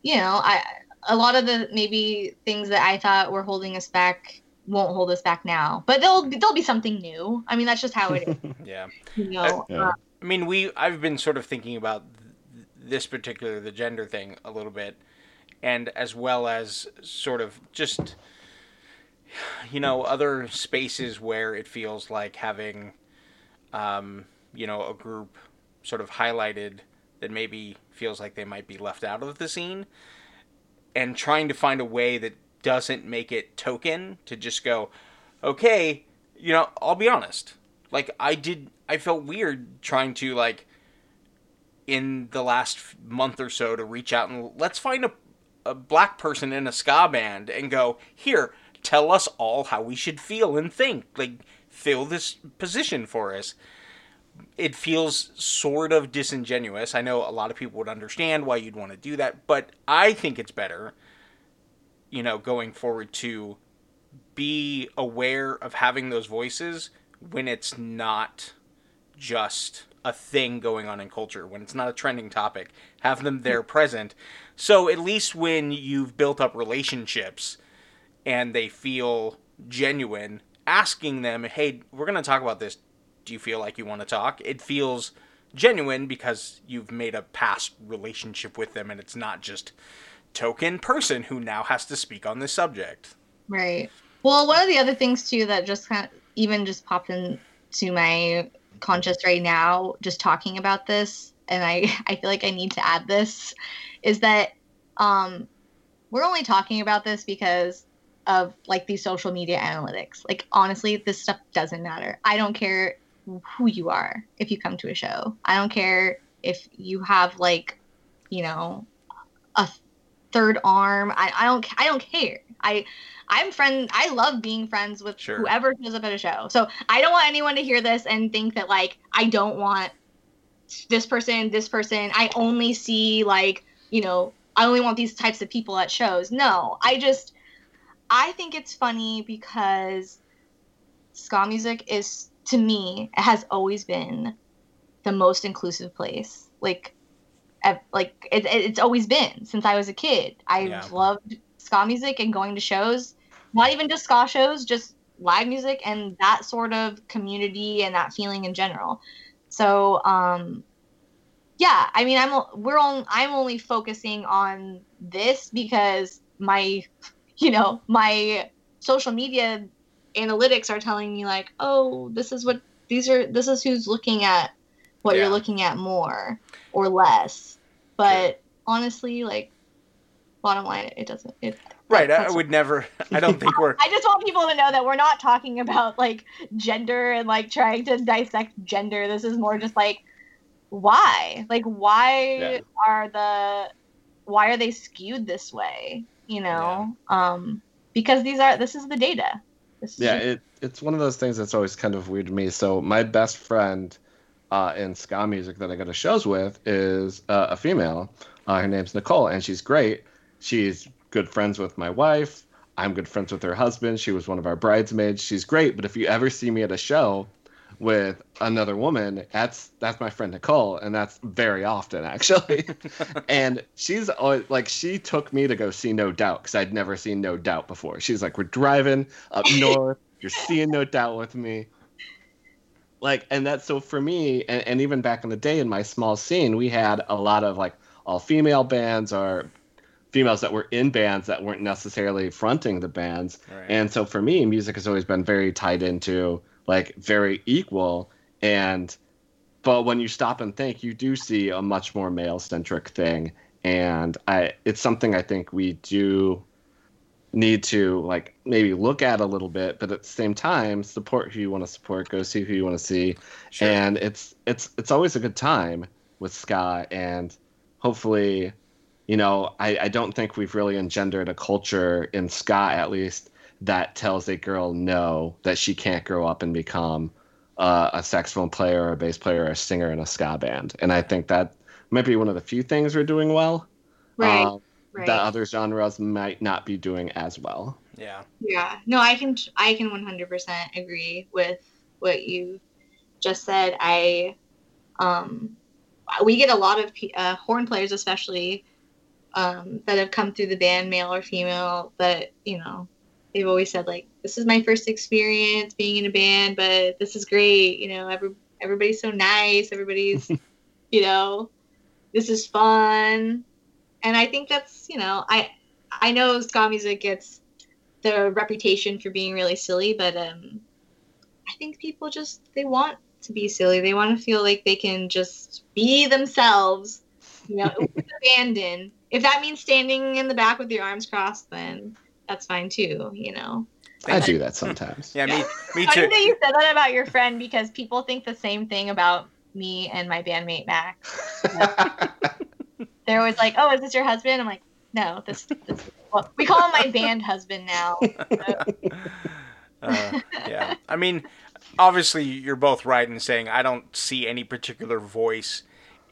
you know i a lot of the maybe things that i thought were holding us back won't hold us back now but there'll be, there'll be something new i mean that's just how it is Yeah. you know Yeah. Uh, I mean, we I've been sort of thinking about th- this particular the gender thing a little bit, and as well as sort of just you know other spaces where it feels like having um, you know a group sort of highlighted that maybe feels like they might be left out of the scene, and trying to find a way that doesn't make it token to just go, okay, you know, I'll be honest. Like I did, I felt weird trying to like in the last month or so to reach out and let's find a a black person in a ska band and go here. Tell us all how we should feel and think. Like fill this position for us. It feels sort of disingenuous. I know a lot of people would understand why you'd want to do that, but I think it's better, you know, going forward to be aware of having those voices when it's not just a thing going on in culture, when it's not a trending topic. Have them there hmm. present. So at least when you've built up relationships and they feel genuine, asking them, hey, we're going to talk about this. Do you feel like you want to talk? It feels genuine because you've made a past relationship with them and it's not just token person who now has to speak on this subject. Right. Well, one of the other things too that just kind of even just popped into my conscious right now, just talking about this, and I I feel like I need to add this, is that um, we're only talking about this because of like these social media analytics. Like honestly, this stuff doesn't matter. I don't care who you are if you come to a show. I don't care if you have like, you know, a third arm. I, I don't I don't care. I I'm friend I love being friends with Sure. whoever shows up at a show. So I don't want anyone to hear this and think that like I don't want this person, this person. I only see like, you know, I only want these types of people at shows. No, I just I think it's funny because ska music is to me it has always been the most inclusive place. Like like it, it- it's always been since I was a kid. I've Yeah. loved ska music and going to shows, not even just ska shows, just live music and that sort of community and that feeling in general. So, um, yeah, I mean, I'm we're on. I'm only focusing on this because my, you know, my social media analytics are telling me like, oh, this is what these are. This is who's looking at what Yeah. you're looking at more or less. But honestly, like, bottom line, it doesn't. It, Right. I, I would never. I don't think we're. I just want people to know that we're not talking about like gender and like trying to dissect gender. This is more just like why? Like why Yeah. are the why are they skewed this way? You know? Um because these are this is the data. This is Yeah, it, it's one of those things that's always kind of weird to me. So my best friend uh, in ska music that I go to shows with is uh, a female. Uh, her name's Nicole, and she's great. She's good friends with my wife. I'm good friends with her husband. She was one of our bridesmaids. She's great. But if you ever see me at a show with another woman, that's that's my friend Nicole, and that's very often actually. and she's always, like, she took me to go see No Doubt because I'd never seen No Doubt before. She's like, we're driving up north. You're seeing No Doubt with me. Like, and that's so for me, and, and even back in the day in my small scene, we had a lot of like all female bands or females that were in bands that weren't necessarily fronting the bands. Right. And so for me, music has always been very tied into like very equal. And but when you stop and think, you do see a much more male centric thing. And I it's something I think we do need to like maybe look at a little bit, but at the same time, support who you want to support, go see who you want to see. Sure. And it's it's it's always a good time with ska and hopefully you know, I, I don't think we've really engendered a culture in ska, at least, that tells a girl no, that she can't grow up and become uh, a saxophone player or a bass player or a singer in a ska band. And I think that might be one of the few things we're doing well. right. um, right. That other genres might not be doing as well. Yeah. Yeah. No, I can I can 100% agree with what you just said. I um we get a lot of uh, horn players especially um that have come through the band male or female that, you know, they've always said like this is my first experience being in a band, but this is great, you know, every everybody's so nice, everybody's you know, this is fun. And I think that's, you know, I I know ska music gets the reputation for being really silly, but um, I think people just they want to be silly. They want to feel like they can just be themselves, you know, abandon. If that means standing in the back with your arms crossed, then that's fine too. You know. I do that sometimes. Yeah. Me. Me Funny too. that you said that about your friend because people think the same thing about me and my bandmate Max. They're always like, "Oh, is this your husband?" I'm like, "No, this." this well, we call him my band husband now. Uh, yeah. I mean, obviously, you're both right in saying I don't see any particular voice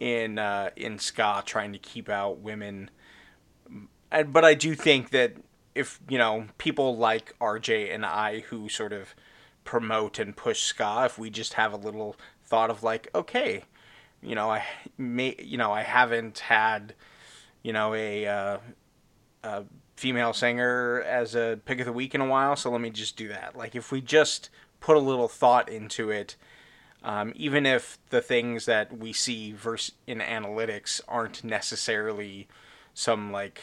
in uh, in ska trying to keep out women. But I do think that if you know people like RJ and I who sort of promote and push ska, if we just have a little thought of like, okay, you know, I may, you know, I haven't had, you know, a, uh, a female singer as a pick of the week in a while, so let me just do that. Like if we just put a little thought into it, um, even if the things that we see verse in analytics aren't necessarily some like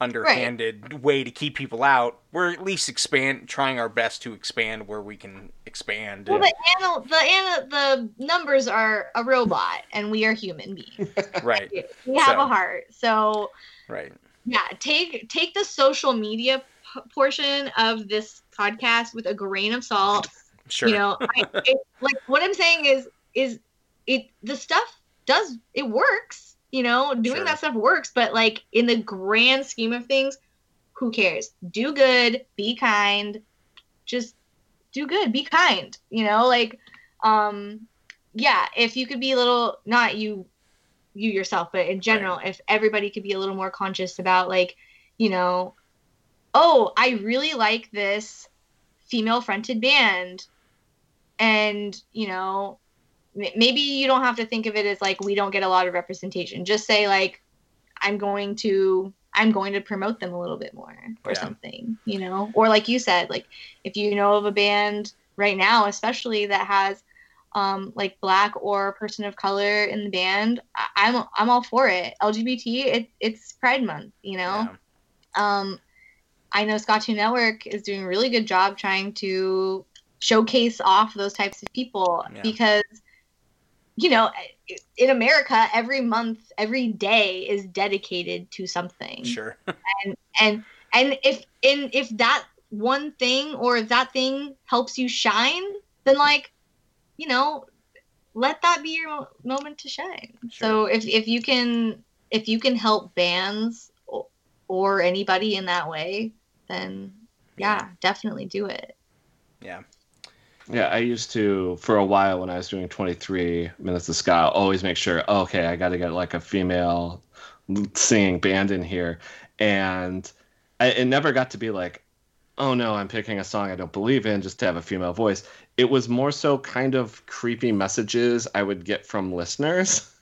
underhanded way to keep people out, we're at least expand trying our best to expand where we can expand. Well, the anal, the ana, the numbers are a robot, and we are human beings. right, We have So- a heart, so right, yeah. Take take the social media p- portion of this podcast with a grain of salt. Sure. You know, I, it, like what I'm saying is is it the stuff does it works. You know, doing Sure. that stuff works, but like in the grand scheme of things, who cares? Do good, be kind, just do good, be kind. You know, like um yeah, if you could be a little not you you yourself, but in general, if everybody could be a little more conscious about like, you know, oh, I really like this female fronted band. And you know m- maybe you don't have to think of it as like we don't get a lot of representation. Just say like i'm going to i'm going to promote them a little bit more or Yeah. something you know? Or like you said like if you know of a band right now especially that has um like black or person of color in the band I- i'm i'm all for it. Lgbt it, it's pride month you know? Yeah. um, I know Scotty Network is doing a really good job trying to showcase off those types of people Yeah. because, you know, in America, every month, every day is dedicated to something, Sure. and and and if in if that one thing or if that thing helps you shine, then like, you know, let that be your moment to shine. So if if you can if you can help bands or anybody in that way, then yeah, definitely do it. Yeah. Yeah, I used to for a while when I was doing 23 minutes of ska, always make sure, oh, okay, I got to get like a female singing band in here, and I, it never got to be like, oh no, I'm picking a song I don't believe in just to have a female voice. It was more so kind of creepy messages I would get from listeners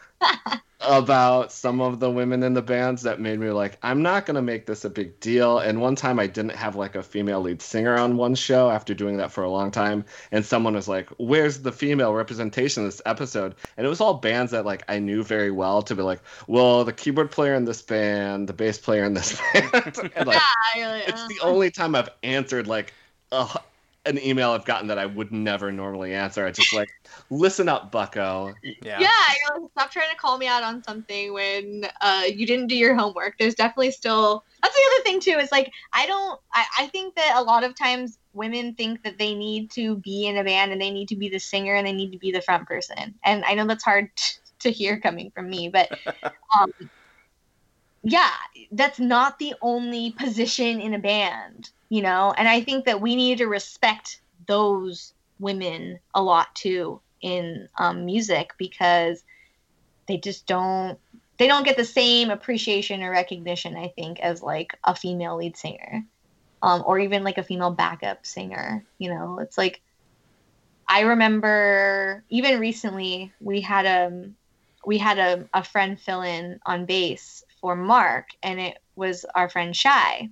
about some of the women in the bands that made me like, I'm not gonna make this a big deal. And one time I didn't have like a female lead singer on one show after doing that for a long time, and someone was like, "Where's the female representation in this episode?" And it was all bands that like I knew very well to be like, "Well, the keyboard player in this band, the bass player in this band," and like it's the only time I've answered like uh, an email I've gotten that I would never normally answer. I just like, listen up, Bucko. Yeah. yeah, you're like, stop trying to call me out on something when uh, you didn't do your homework. There's definitely still that's the other thing too. Is like I don't. I, I think that a lot of times women think that they need to be in a band and they need to be the singer and they need to be the front person. And I know that's hard to hear coming from me, but um, yeah, that's not the only position in a band, you know. And I think that we need to respect those women a lot too in um, music because they just don't they don't get the same appreciation or recognition i think as like a female lead singer um, or even like a female backup singer you know it's like i remember even recently we had a we had a, a friend fill in on bass for mark and it was our friend shy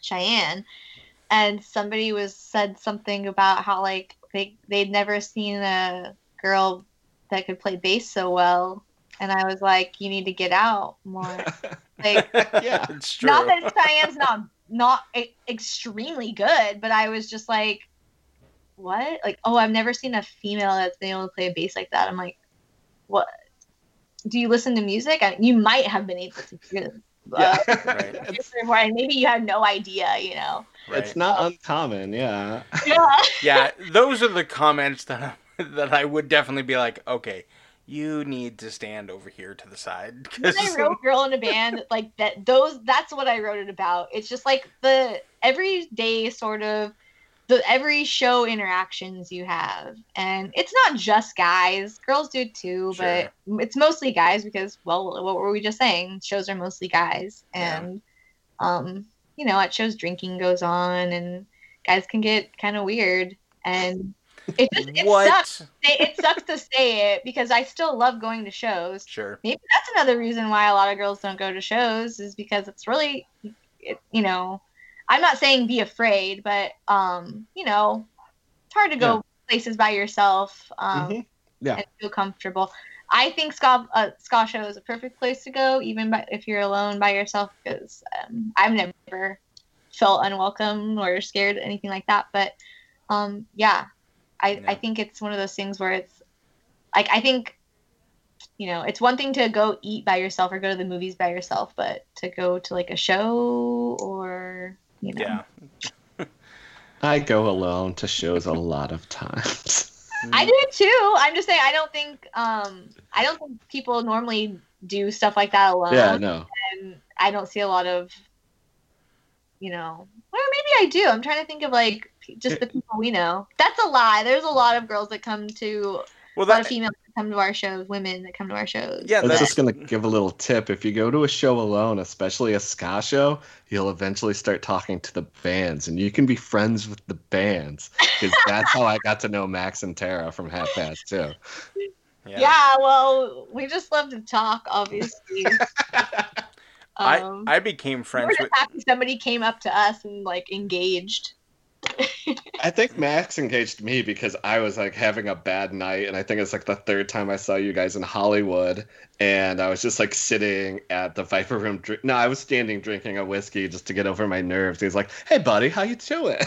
cheyenne and somebody was said something about how like they they'd never seen a girl that could play bass so well and i was like you need to get out more. Like yeah. It's true. not that cheyenne's not not e- extremely good but i was just like what? Like oh i've never seen a female that's been able to play a bass like that. I'm like what? Do you listen to music? I, you might have been able to hear uh, Yeah. Right. it's, and maybe you had no idea you know Right. it's not uncommon. Yeah. yeah yeah, those are the comments that that I would definitely be like, okay, you need to stand over here to the side. 'cause- when I wrote "Girl in a Band," like that, those that's what I wrote it about. It's just like the everyday sort of the every show interactions you have, and it's not just guys. Girls do too, but it's mostly guys because, well, what were we just saying? Shows are mostly guys, Yeah. and um, you know, at shows drinking goes on, and guys can get kind of weird, and it just it sucks. It sucks to say it because I still love going to shows Sure. maybe that's another reason why a lot of girls don't go to shows is because it's really it, you know i'm not saying be afraid but um you know it's hard to go places by yourself um, Mhm. Yeah. and feel comfortable. I think ska uh, ska show is a perfect place to go, even by, if you're alone by yourself, because um, I've never felt unwelcome or scared anything like that. But um, yeah, I Yeah. I think it's one of those things where it's like I think you know it's one thing to go eat by yourself or go to the movies by yourself, but to go to like a show or you know Yeah. I go alone to shows a lot of times. I do too. I'm just saying I don't think um I don't think people normally do stuff like that alone. yeah, no. And I don't see a lot of you know well maybe I do. I'm trying to think of like just the people we know. That's a lie. There's a lot of girls that come to Well, a lot of that females that come to our shows, women that come to our shows. Yeah, I was that's- just gonna give a little tip. If you go to a show alone, especially a ska show, you'll eventually start talking to the bands, and you can be friends with the bands. Because that's how I got to know Max and Tara from Half Past Two. yeah. Yeah, well, we just love to talk, obviously. I Um, I became we're friends just with. happy somebody came up to us and like engaged. I think Max engaged me because I was like having a bad night, and I think it's like the third time I saw you guys in Hollywood, and I was just like sitting at the Viper Room. Drink- no, I was standing drinking a whiskey just to get over my nerves. He's like, "Hey, buddy, how you doing?"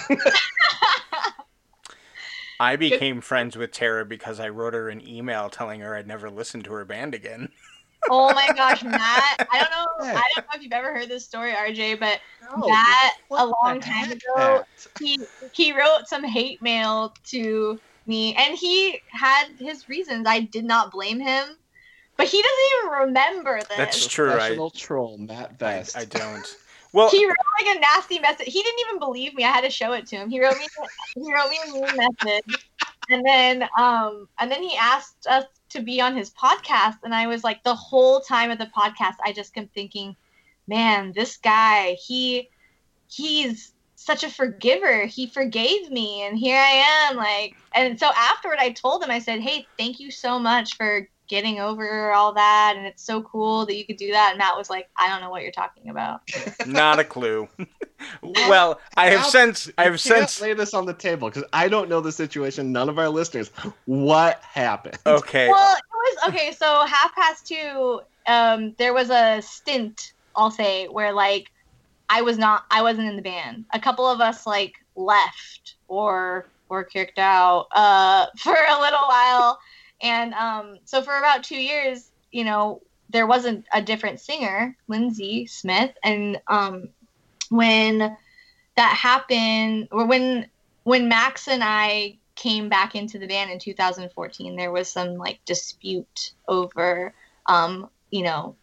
I became friends with Tara because I wrote her an email telling her I'd never listen to her band again. Oh my gosh, Matt! I don't know. I don't know if you've ever heard this story, RJ, but No, Matt, a long time heck, ago, he he wrote some hate mail to me, and he had his reasons. I did not blame him, but he doesn't even remember this. That's true. I, Professional troll Matt I, I don't. Well, he wrote like a nasty message. He didn't even believe me. I had to show it to him. He wrote me he wrote me a mean message. And then um and then he asked us to be on his podcast and I was like the whole time of the podcast I just kept thinking, man, this guy, he he's such a forgiver. He forgave me and here I am like and so afterward I told him I said, "Hey, thank you so much for getting over all that and it's so cool that you could do that." And Matt was like, "I don't know what you're talking about." not a clue. well, I have How- since i have since lay this on the table because I don't know the situation. None of our listeners. What happened? okay. Well, it was okay. So half past two, um, there was a stint. I'll say where like I was not, I wasn't in the band. A couple of us like left or were kicked out uh, for a little while, and um, so for about two years, you know, there wasn't a different singer, Lindsay Smith, and um, when that happened, or when when Max and I came back into the band in 2014, there was some like dispute over, um, you know,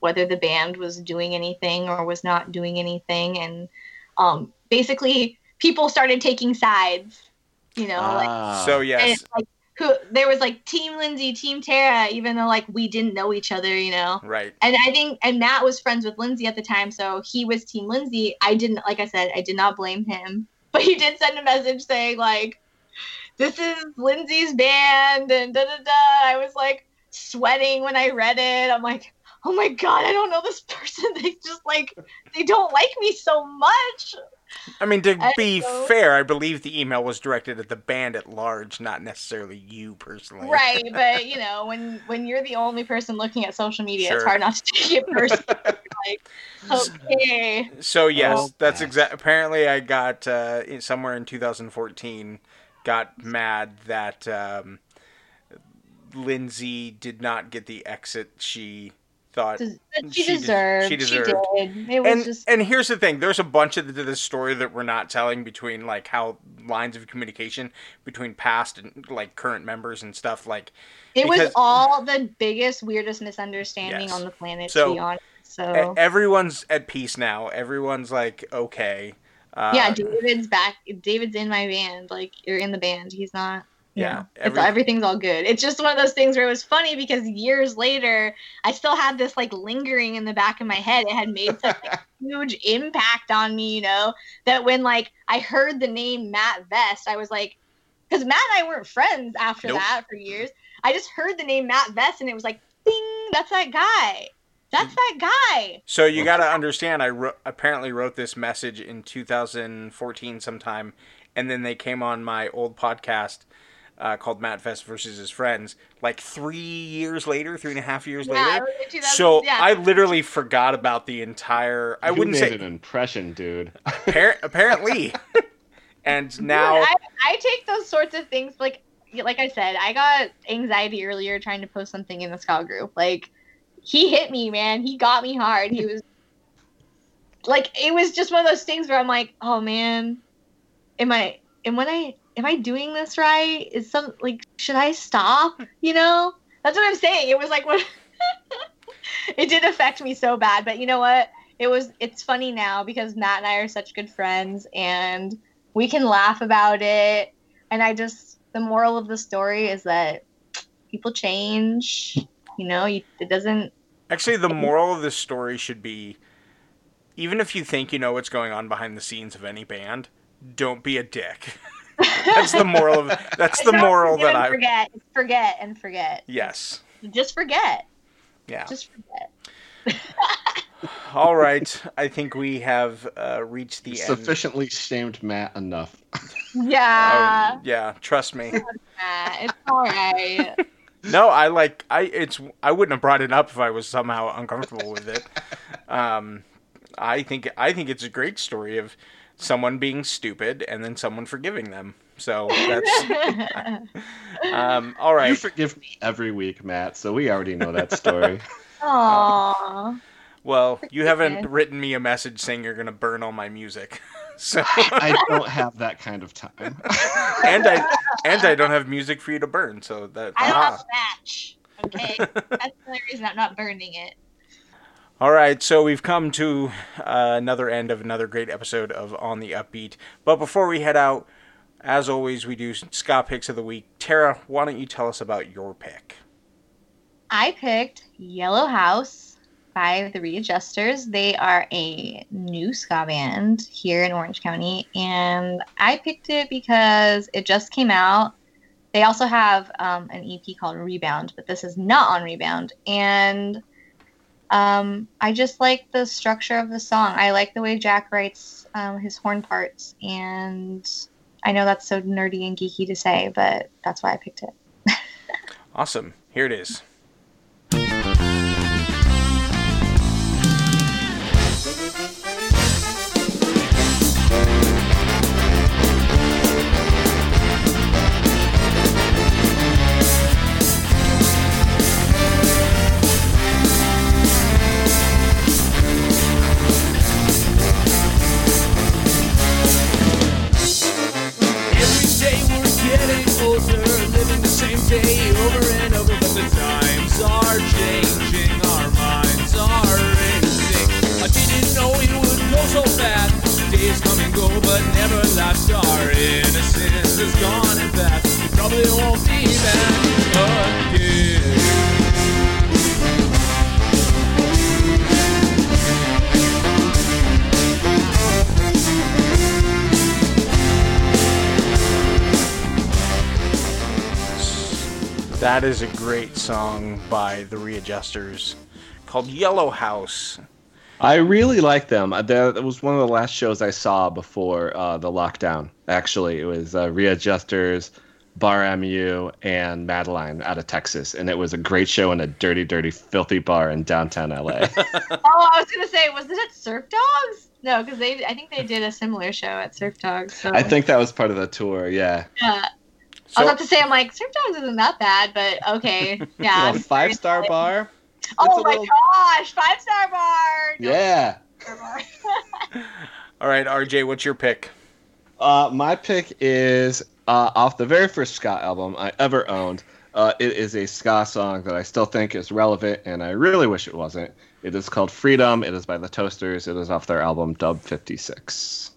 whether the band was doing anything or was not doing anything, and um, basically people started taking sides. You know, like Ah. so yes, it's like who there was like Team Lindsay, Team Tara, even though like we didn't know each other. You know, right. and I think and Matt was friends with Lindsay at the time, so he was Team Lindsay. I didn't like I said, I did not blame him. But he did send a message saying like this is Lindsay's band and da da da. I was like sweating when I read it. I'm like, oh my god, I don't know this person. They just like they don't like me so much. I mean, to I be know. fair, I believe the email was directed at the band at large, not necessarily you personally. Right, but you know, when when you're the only person looking at social media, it's hard not to take it personally. like, okay. So yes, Oh, that's gosh. exact. Apparently, I got uh, somewhere in 2014 got mad that um, Lindsay did not get the exit she thought. Des- She, She deserved. she She deserved. did. It was And just and here's the thing: there's a bunch of the, the story that we're not telling between like how lines of communication between past and like current members and stuff. Like it was all the biggest, weirdest misunderstanding Yes. on the planet. So, to be honest. So everyone's at peace now. Everyone's like okay. Uh, yeah, David's back. David's in my band. Like you're in the band. He's not. Yeah, every- everything's all good. It's just one of those things where it was funny because years later, I still had this like lingering in the back of my head. It had made such a huge impact on me, you know, that when like I heard the name Matt Vest, I was like, because Matt and I weren't friends after Nope. that for years. I just heard the name Matt Vest and it was like, ding, that's that guy. That's mm. that guy. So you got to understand. I wrote, apparently wrote this message in 2014 sometime, and then they came on my old podcast uh, called Matt Fest versus his friends. Like three years later, three and a half years Yeah, later. it was in 2000 So yeah. I literally forgot about the entire. I you wouldn't made say an impression, dude. appar- apparently. and now, Dude, I, I take those sorts of things like like I said, I got anxiety earlier trying to post something in the Scout group. Like he hit me, man. He got me hard. He was like it was just one of those things where I'm like, oh man, am I am when I am I doing this right? Is some like should I stop? You know? That's what I'm saying. It was like what it did affect me so bad, but you know what? It was it's funny now because Matt and I are such good friends and we can laugh about it. And I just the moral of the story is that people change. You know, you, it doesn't actually, the moral of this story should be even if you think you know what's going on behind the scenes of any band, don't be a dick. that's the moral of that's the moral that I forget, forget and forget. yes Just forget. yeah Just forget. all right I think we have uh, reached the end Sufficiently shamed Matt enough. Yeah. Oh, yeah trust me Matt, it's all right. no I like I it's I wouldn't have brought it up if I was somehow uncomfortable with it um I think I think it's a great story of someone being stupid and then someone forgiving them so that's um all You forgive me every week, Matt, so we already know that story. Aww. Well, you haven't written me a message saying you're going to burn all my music. So I don't have that kind of time. and I and I don't have music for you to burn. So that I don't ah. have a match. Okay. That's the only reason I'm not burning it. All right, so we've come to uh, another end of another great episode of On the Upbeat. But before we head out, as always, we do ska picks of the week. Tara, why don't you tell us about your pick? I picked Yellow House by the Readjusters. They are a new ska band here in Orange County, and I picked it because it just came out. They also have um, an EP called Rebound, but this is not on Rebound. And um, I just like the structure of the song. I like the way Jack writes um, his horn parts, and I know that's so nerdy and geeky to say, but that's why I picked it. Awesome. Here it is. That is a great song by the Readjusters called Yellow House. I really like them. Uh, That that was one of the last shows I saw before uh, the lockdown. Actually, it was uh, Readjusters, Bar MU, and Madeline out of Texas, and it was a great show in a dirty, dirty, filthy bar in downtown LA. Oh, I was gonna say, was it at Surf Dogs? No, because they, I think they did a similar show at Surf Dogs. So I think that was part of the tour. Yeah, Yeah. I was about to say, I'm like, Surf Dogs isn't that bad, but okay, yeah. a five star bar. Oh my little- gosh, five star bar. No, Yeah. five-star bar. all right, RJ, what's your pick? Uh, my pick is uh, off the very first ska album I ever owned. Uh, it is a ska song that I still think is relevant, and I really wish it wasn't. It is called Freedom. It is by the Toasters. It is off their album Dub 56.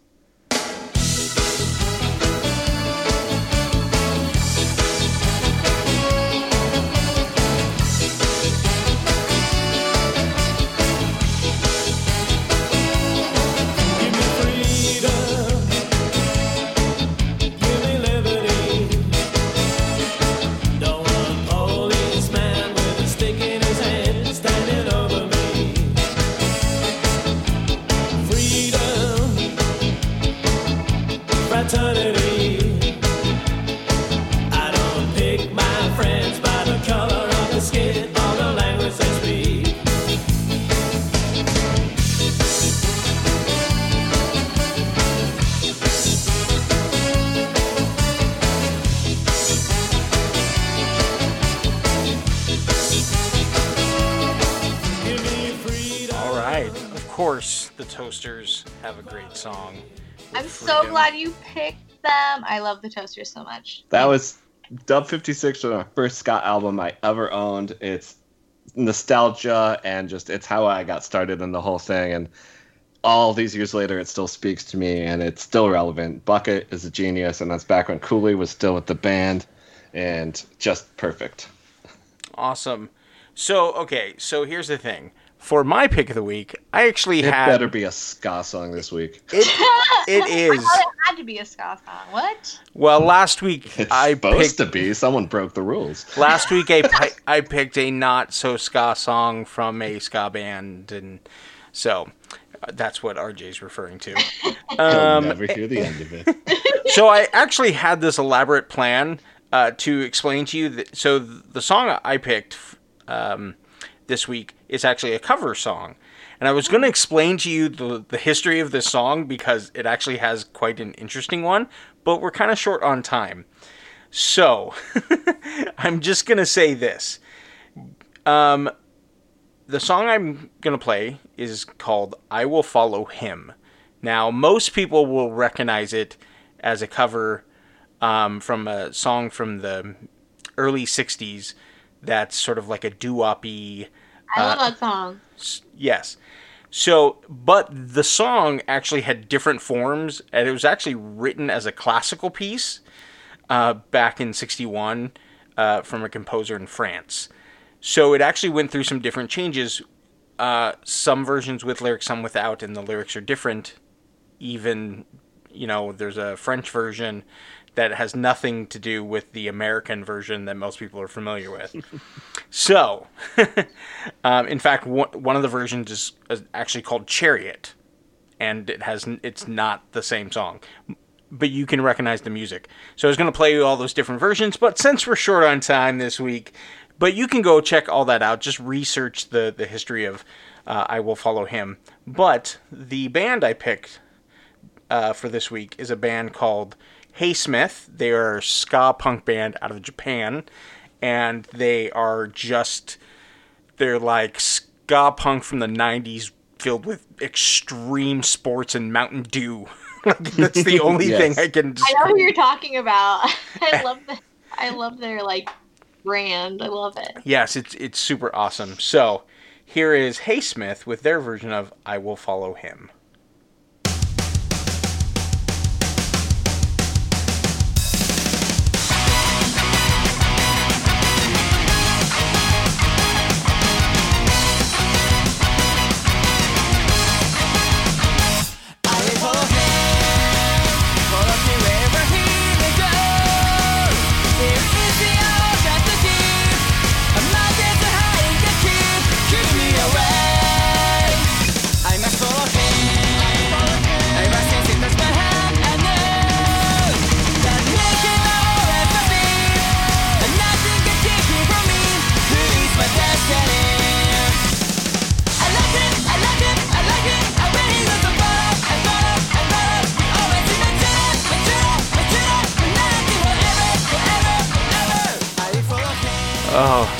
Glad you picked them. I love the Toasters so much. That was Dub 56 was my first ska album I ever owned. It's nostalgia and just it's how I got started in the whole thing. And all these years later, it still speaks to me and it's still relevant. Bucket is a genius, and that's back when Coolie was still with the band and just perfect. Awesome. So, okay, so here's the thing. For my pick of the week, I actually It had better be a ska song this week. it, it I thought it had to be a ska song. What? Well, last week It's I supposed picked to be. Someone broke the rules. last week I, I picked a not so ska song from a ska band and so uh, that's what RJ's referring to. You'll Um, never hear the end of it. so I actually had this elaborate plan uh, to explain to you that. So the song I picked um, this week is actually a cover song, and I was going to explain to you the the history of this song because it actually has quite an interesting one, but we're kind of short on time. So I'm just going to say this. Um, the song I'm going to play is called I Will Follow Him. Now, most people will recognize it as a cover um, from a song from the early 60s that's sort of like a doo-wop-y I love Uh, that song. Yes. So, but the song actually had different forms, and it was actually written as a classical piece uh, back in '61 uh, from a composer in France. So it actually went through some different changes. Uh, some versions with lyrics, some without, and the lyrics are different. Even, you know, there's a French version that has nothing to do with the American version that most people are familiar with. so, um, in fact, one, of the versions is, is actually called Chariot, and it has it's not the same song, but you can recognize the music. So I was going to play you all those different versions, but since we're short on time this week, but you can go check all that out. Just research the the history of uh, I Will Follow Him. But the band I picked uh, for this week is a band called Hey Smith. They are a ska punk band out of Japan, and they are just they're like ska punk from the '90s, filled with extreme sports and Mountain Dew. that's the only Yes. thing I can. I know describe. who you're talking about. I love the, I love their like brand. I love it. Yes, it's it's super awesome. So here is Hey Smith with their version of I Will Follow Him.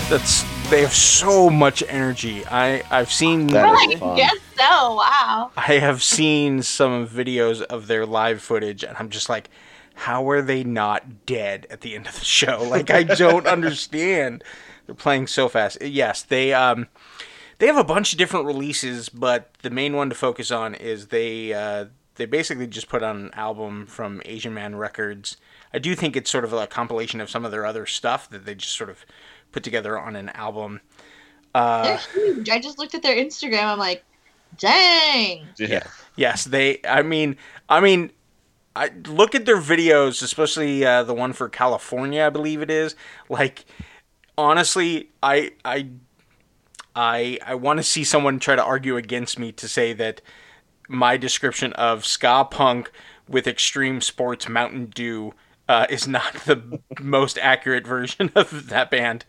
That's they have so much energy. I I've seen That is I fun. guess so. Wow. I have seen some videos of their live footage, and I'm just like, how are they not dead at the end of the show? Like, I don't understand. They're playing so fast. Yes, they um, they have a bunch of different releases, but the main one to focus on is they uh, they basically just put on an album from Asian Man Records. I do think it's sort of a compilation of some of their other stuff that they just sort of put together on an album. They're huge. I just looked at their Instagram. I'm like, dang. Yeah. Yes, they. I mean, I mean, I look at their videos, especially uh, the one for California, I believe it is. Like, honestly, I, I, I, I want to see someone try to argue against me to say that my description of ska punk with extreme sports Mountain Dew uh, is not the most accurate version of that band.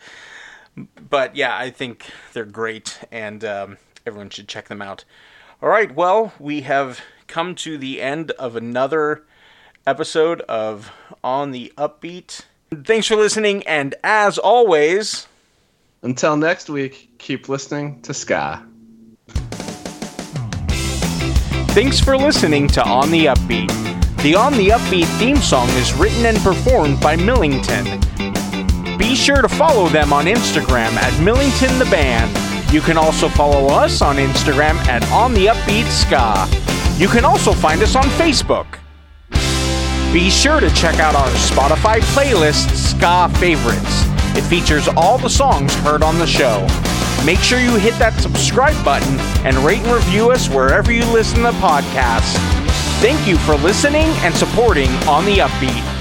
But yeah, I think they're great, and um, everyone should check them out. All right, well, we have come to the end of another episode of On the Upbeat. Thanks for listening, and as always, Until next week, keep listening to Ska. Thanks for listening to On the Upbeat. The On the Upbeat theme song is written and performed by Millington. Be sure to follow them on Instagram at Millington the Band. You can also follow us on Instagram at On the Upbeat Ska. You can also find us on Facebook. Be sure to check out our Spotify playlist, Ska Favorites. It features all the songs heard on the show. Make sure you hit that subscribe button and rate and review us wherever you listen to podcasts. Thank you for listening and supporting On the Upbeat.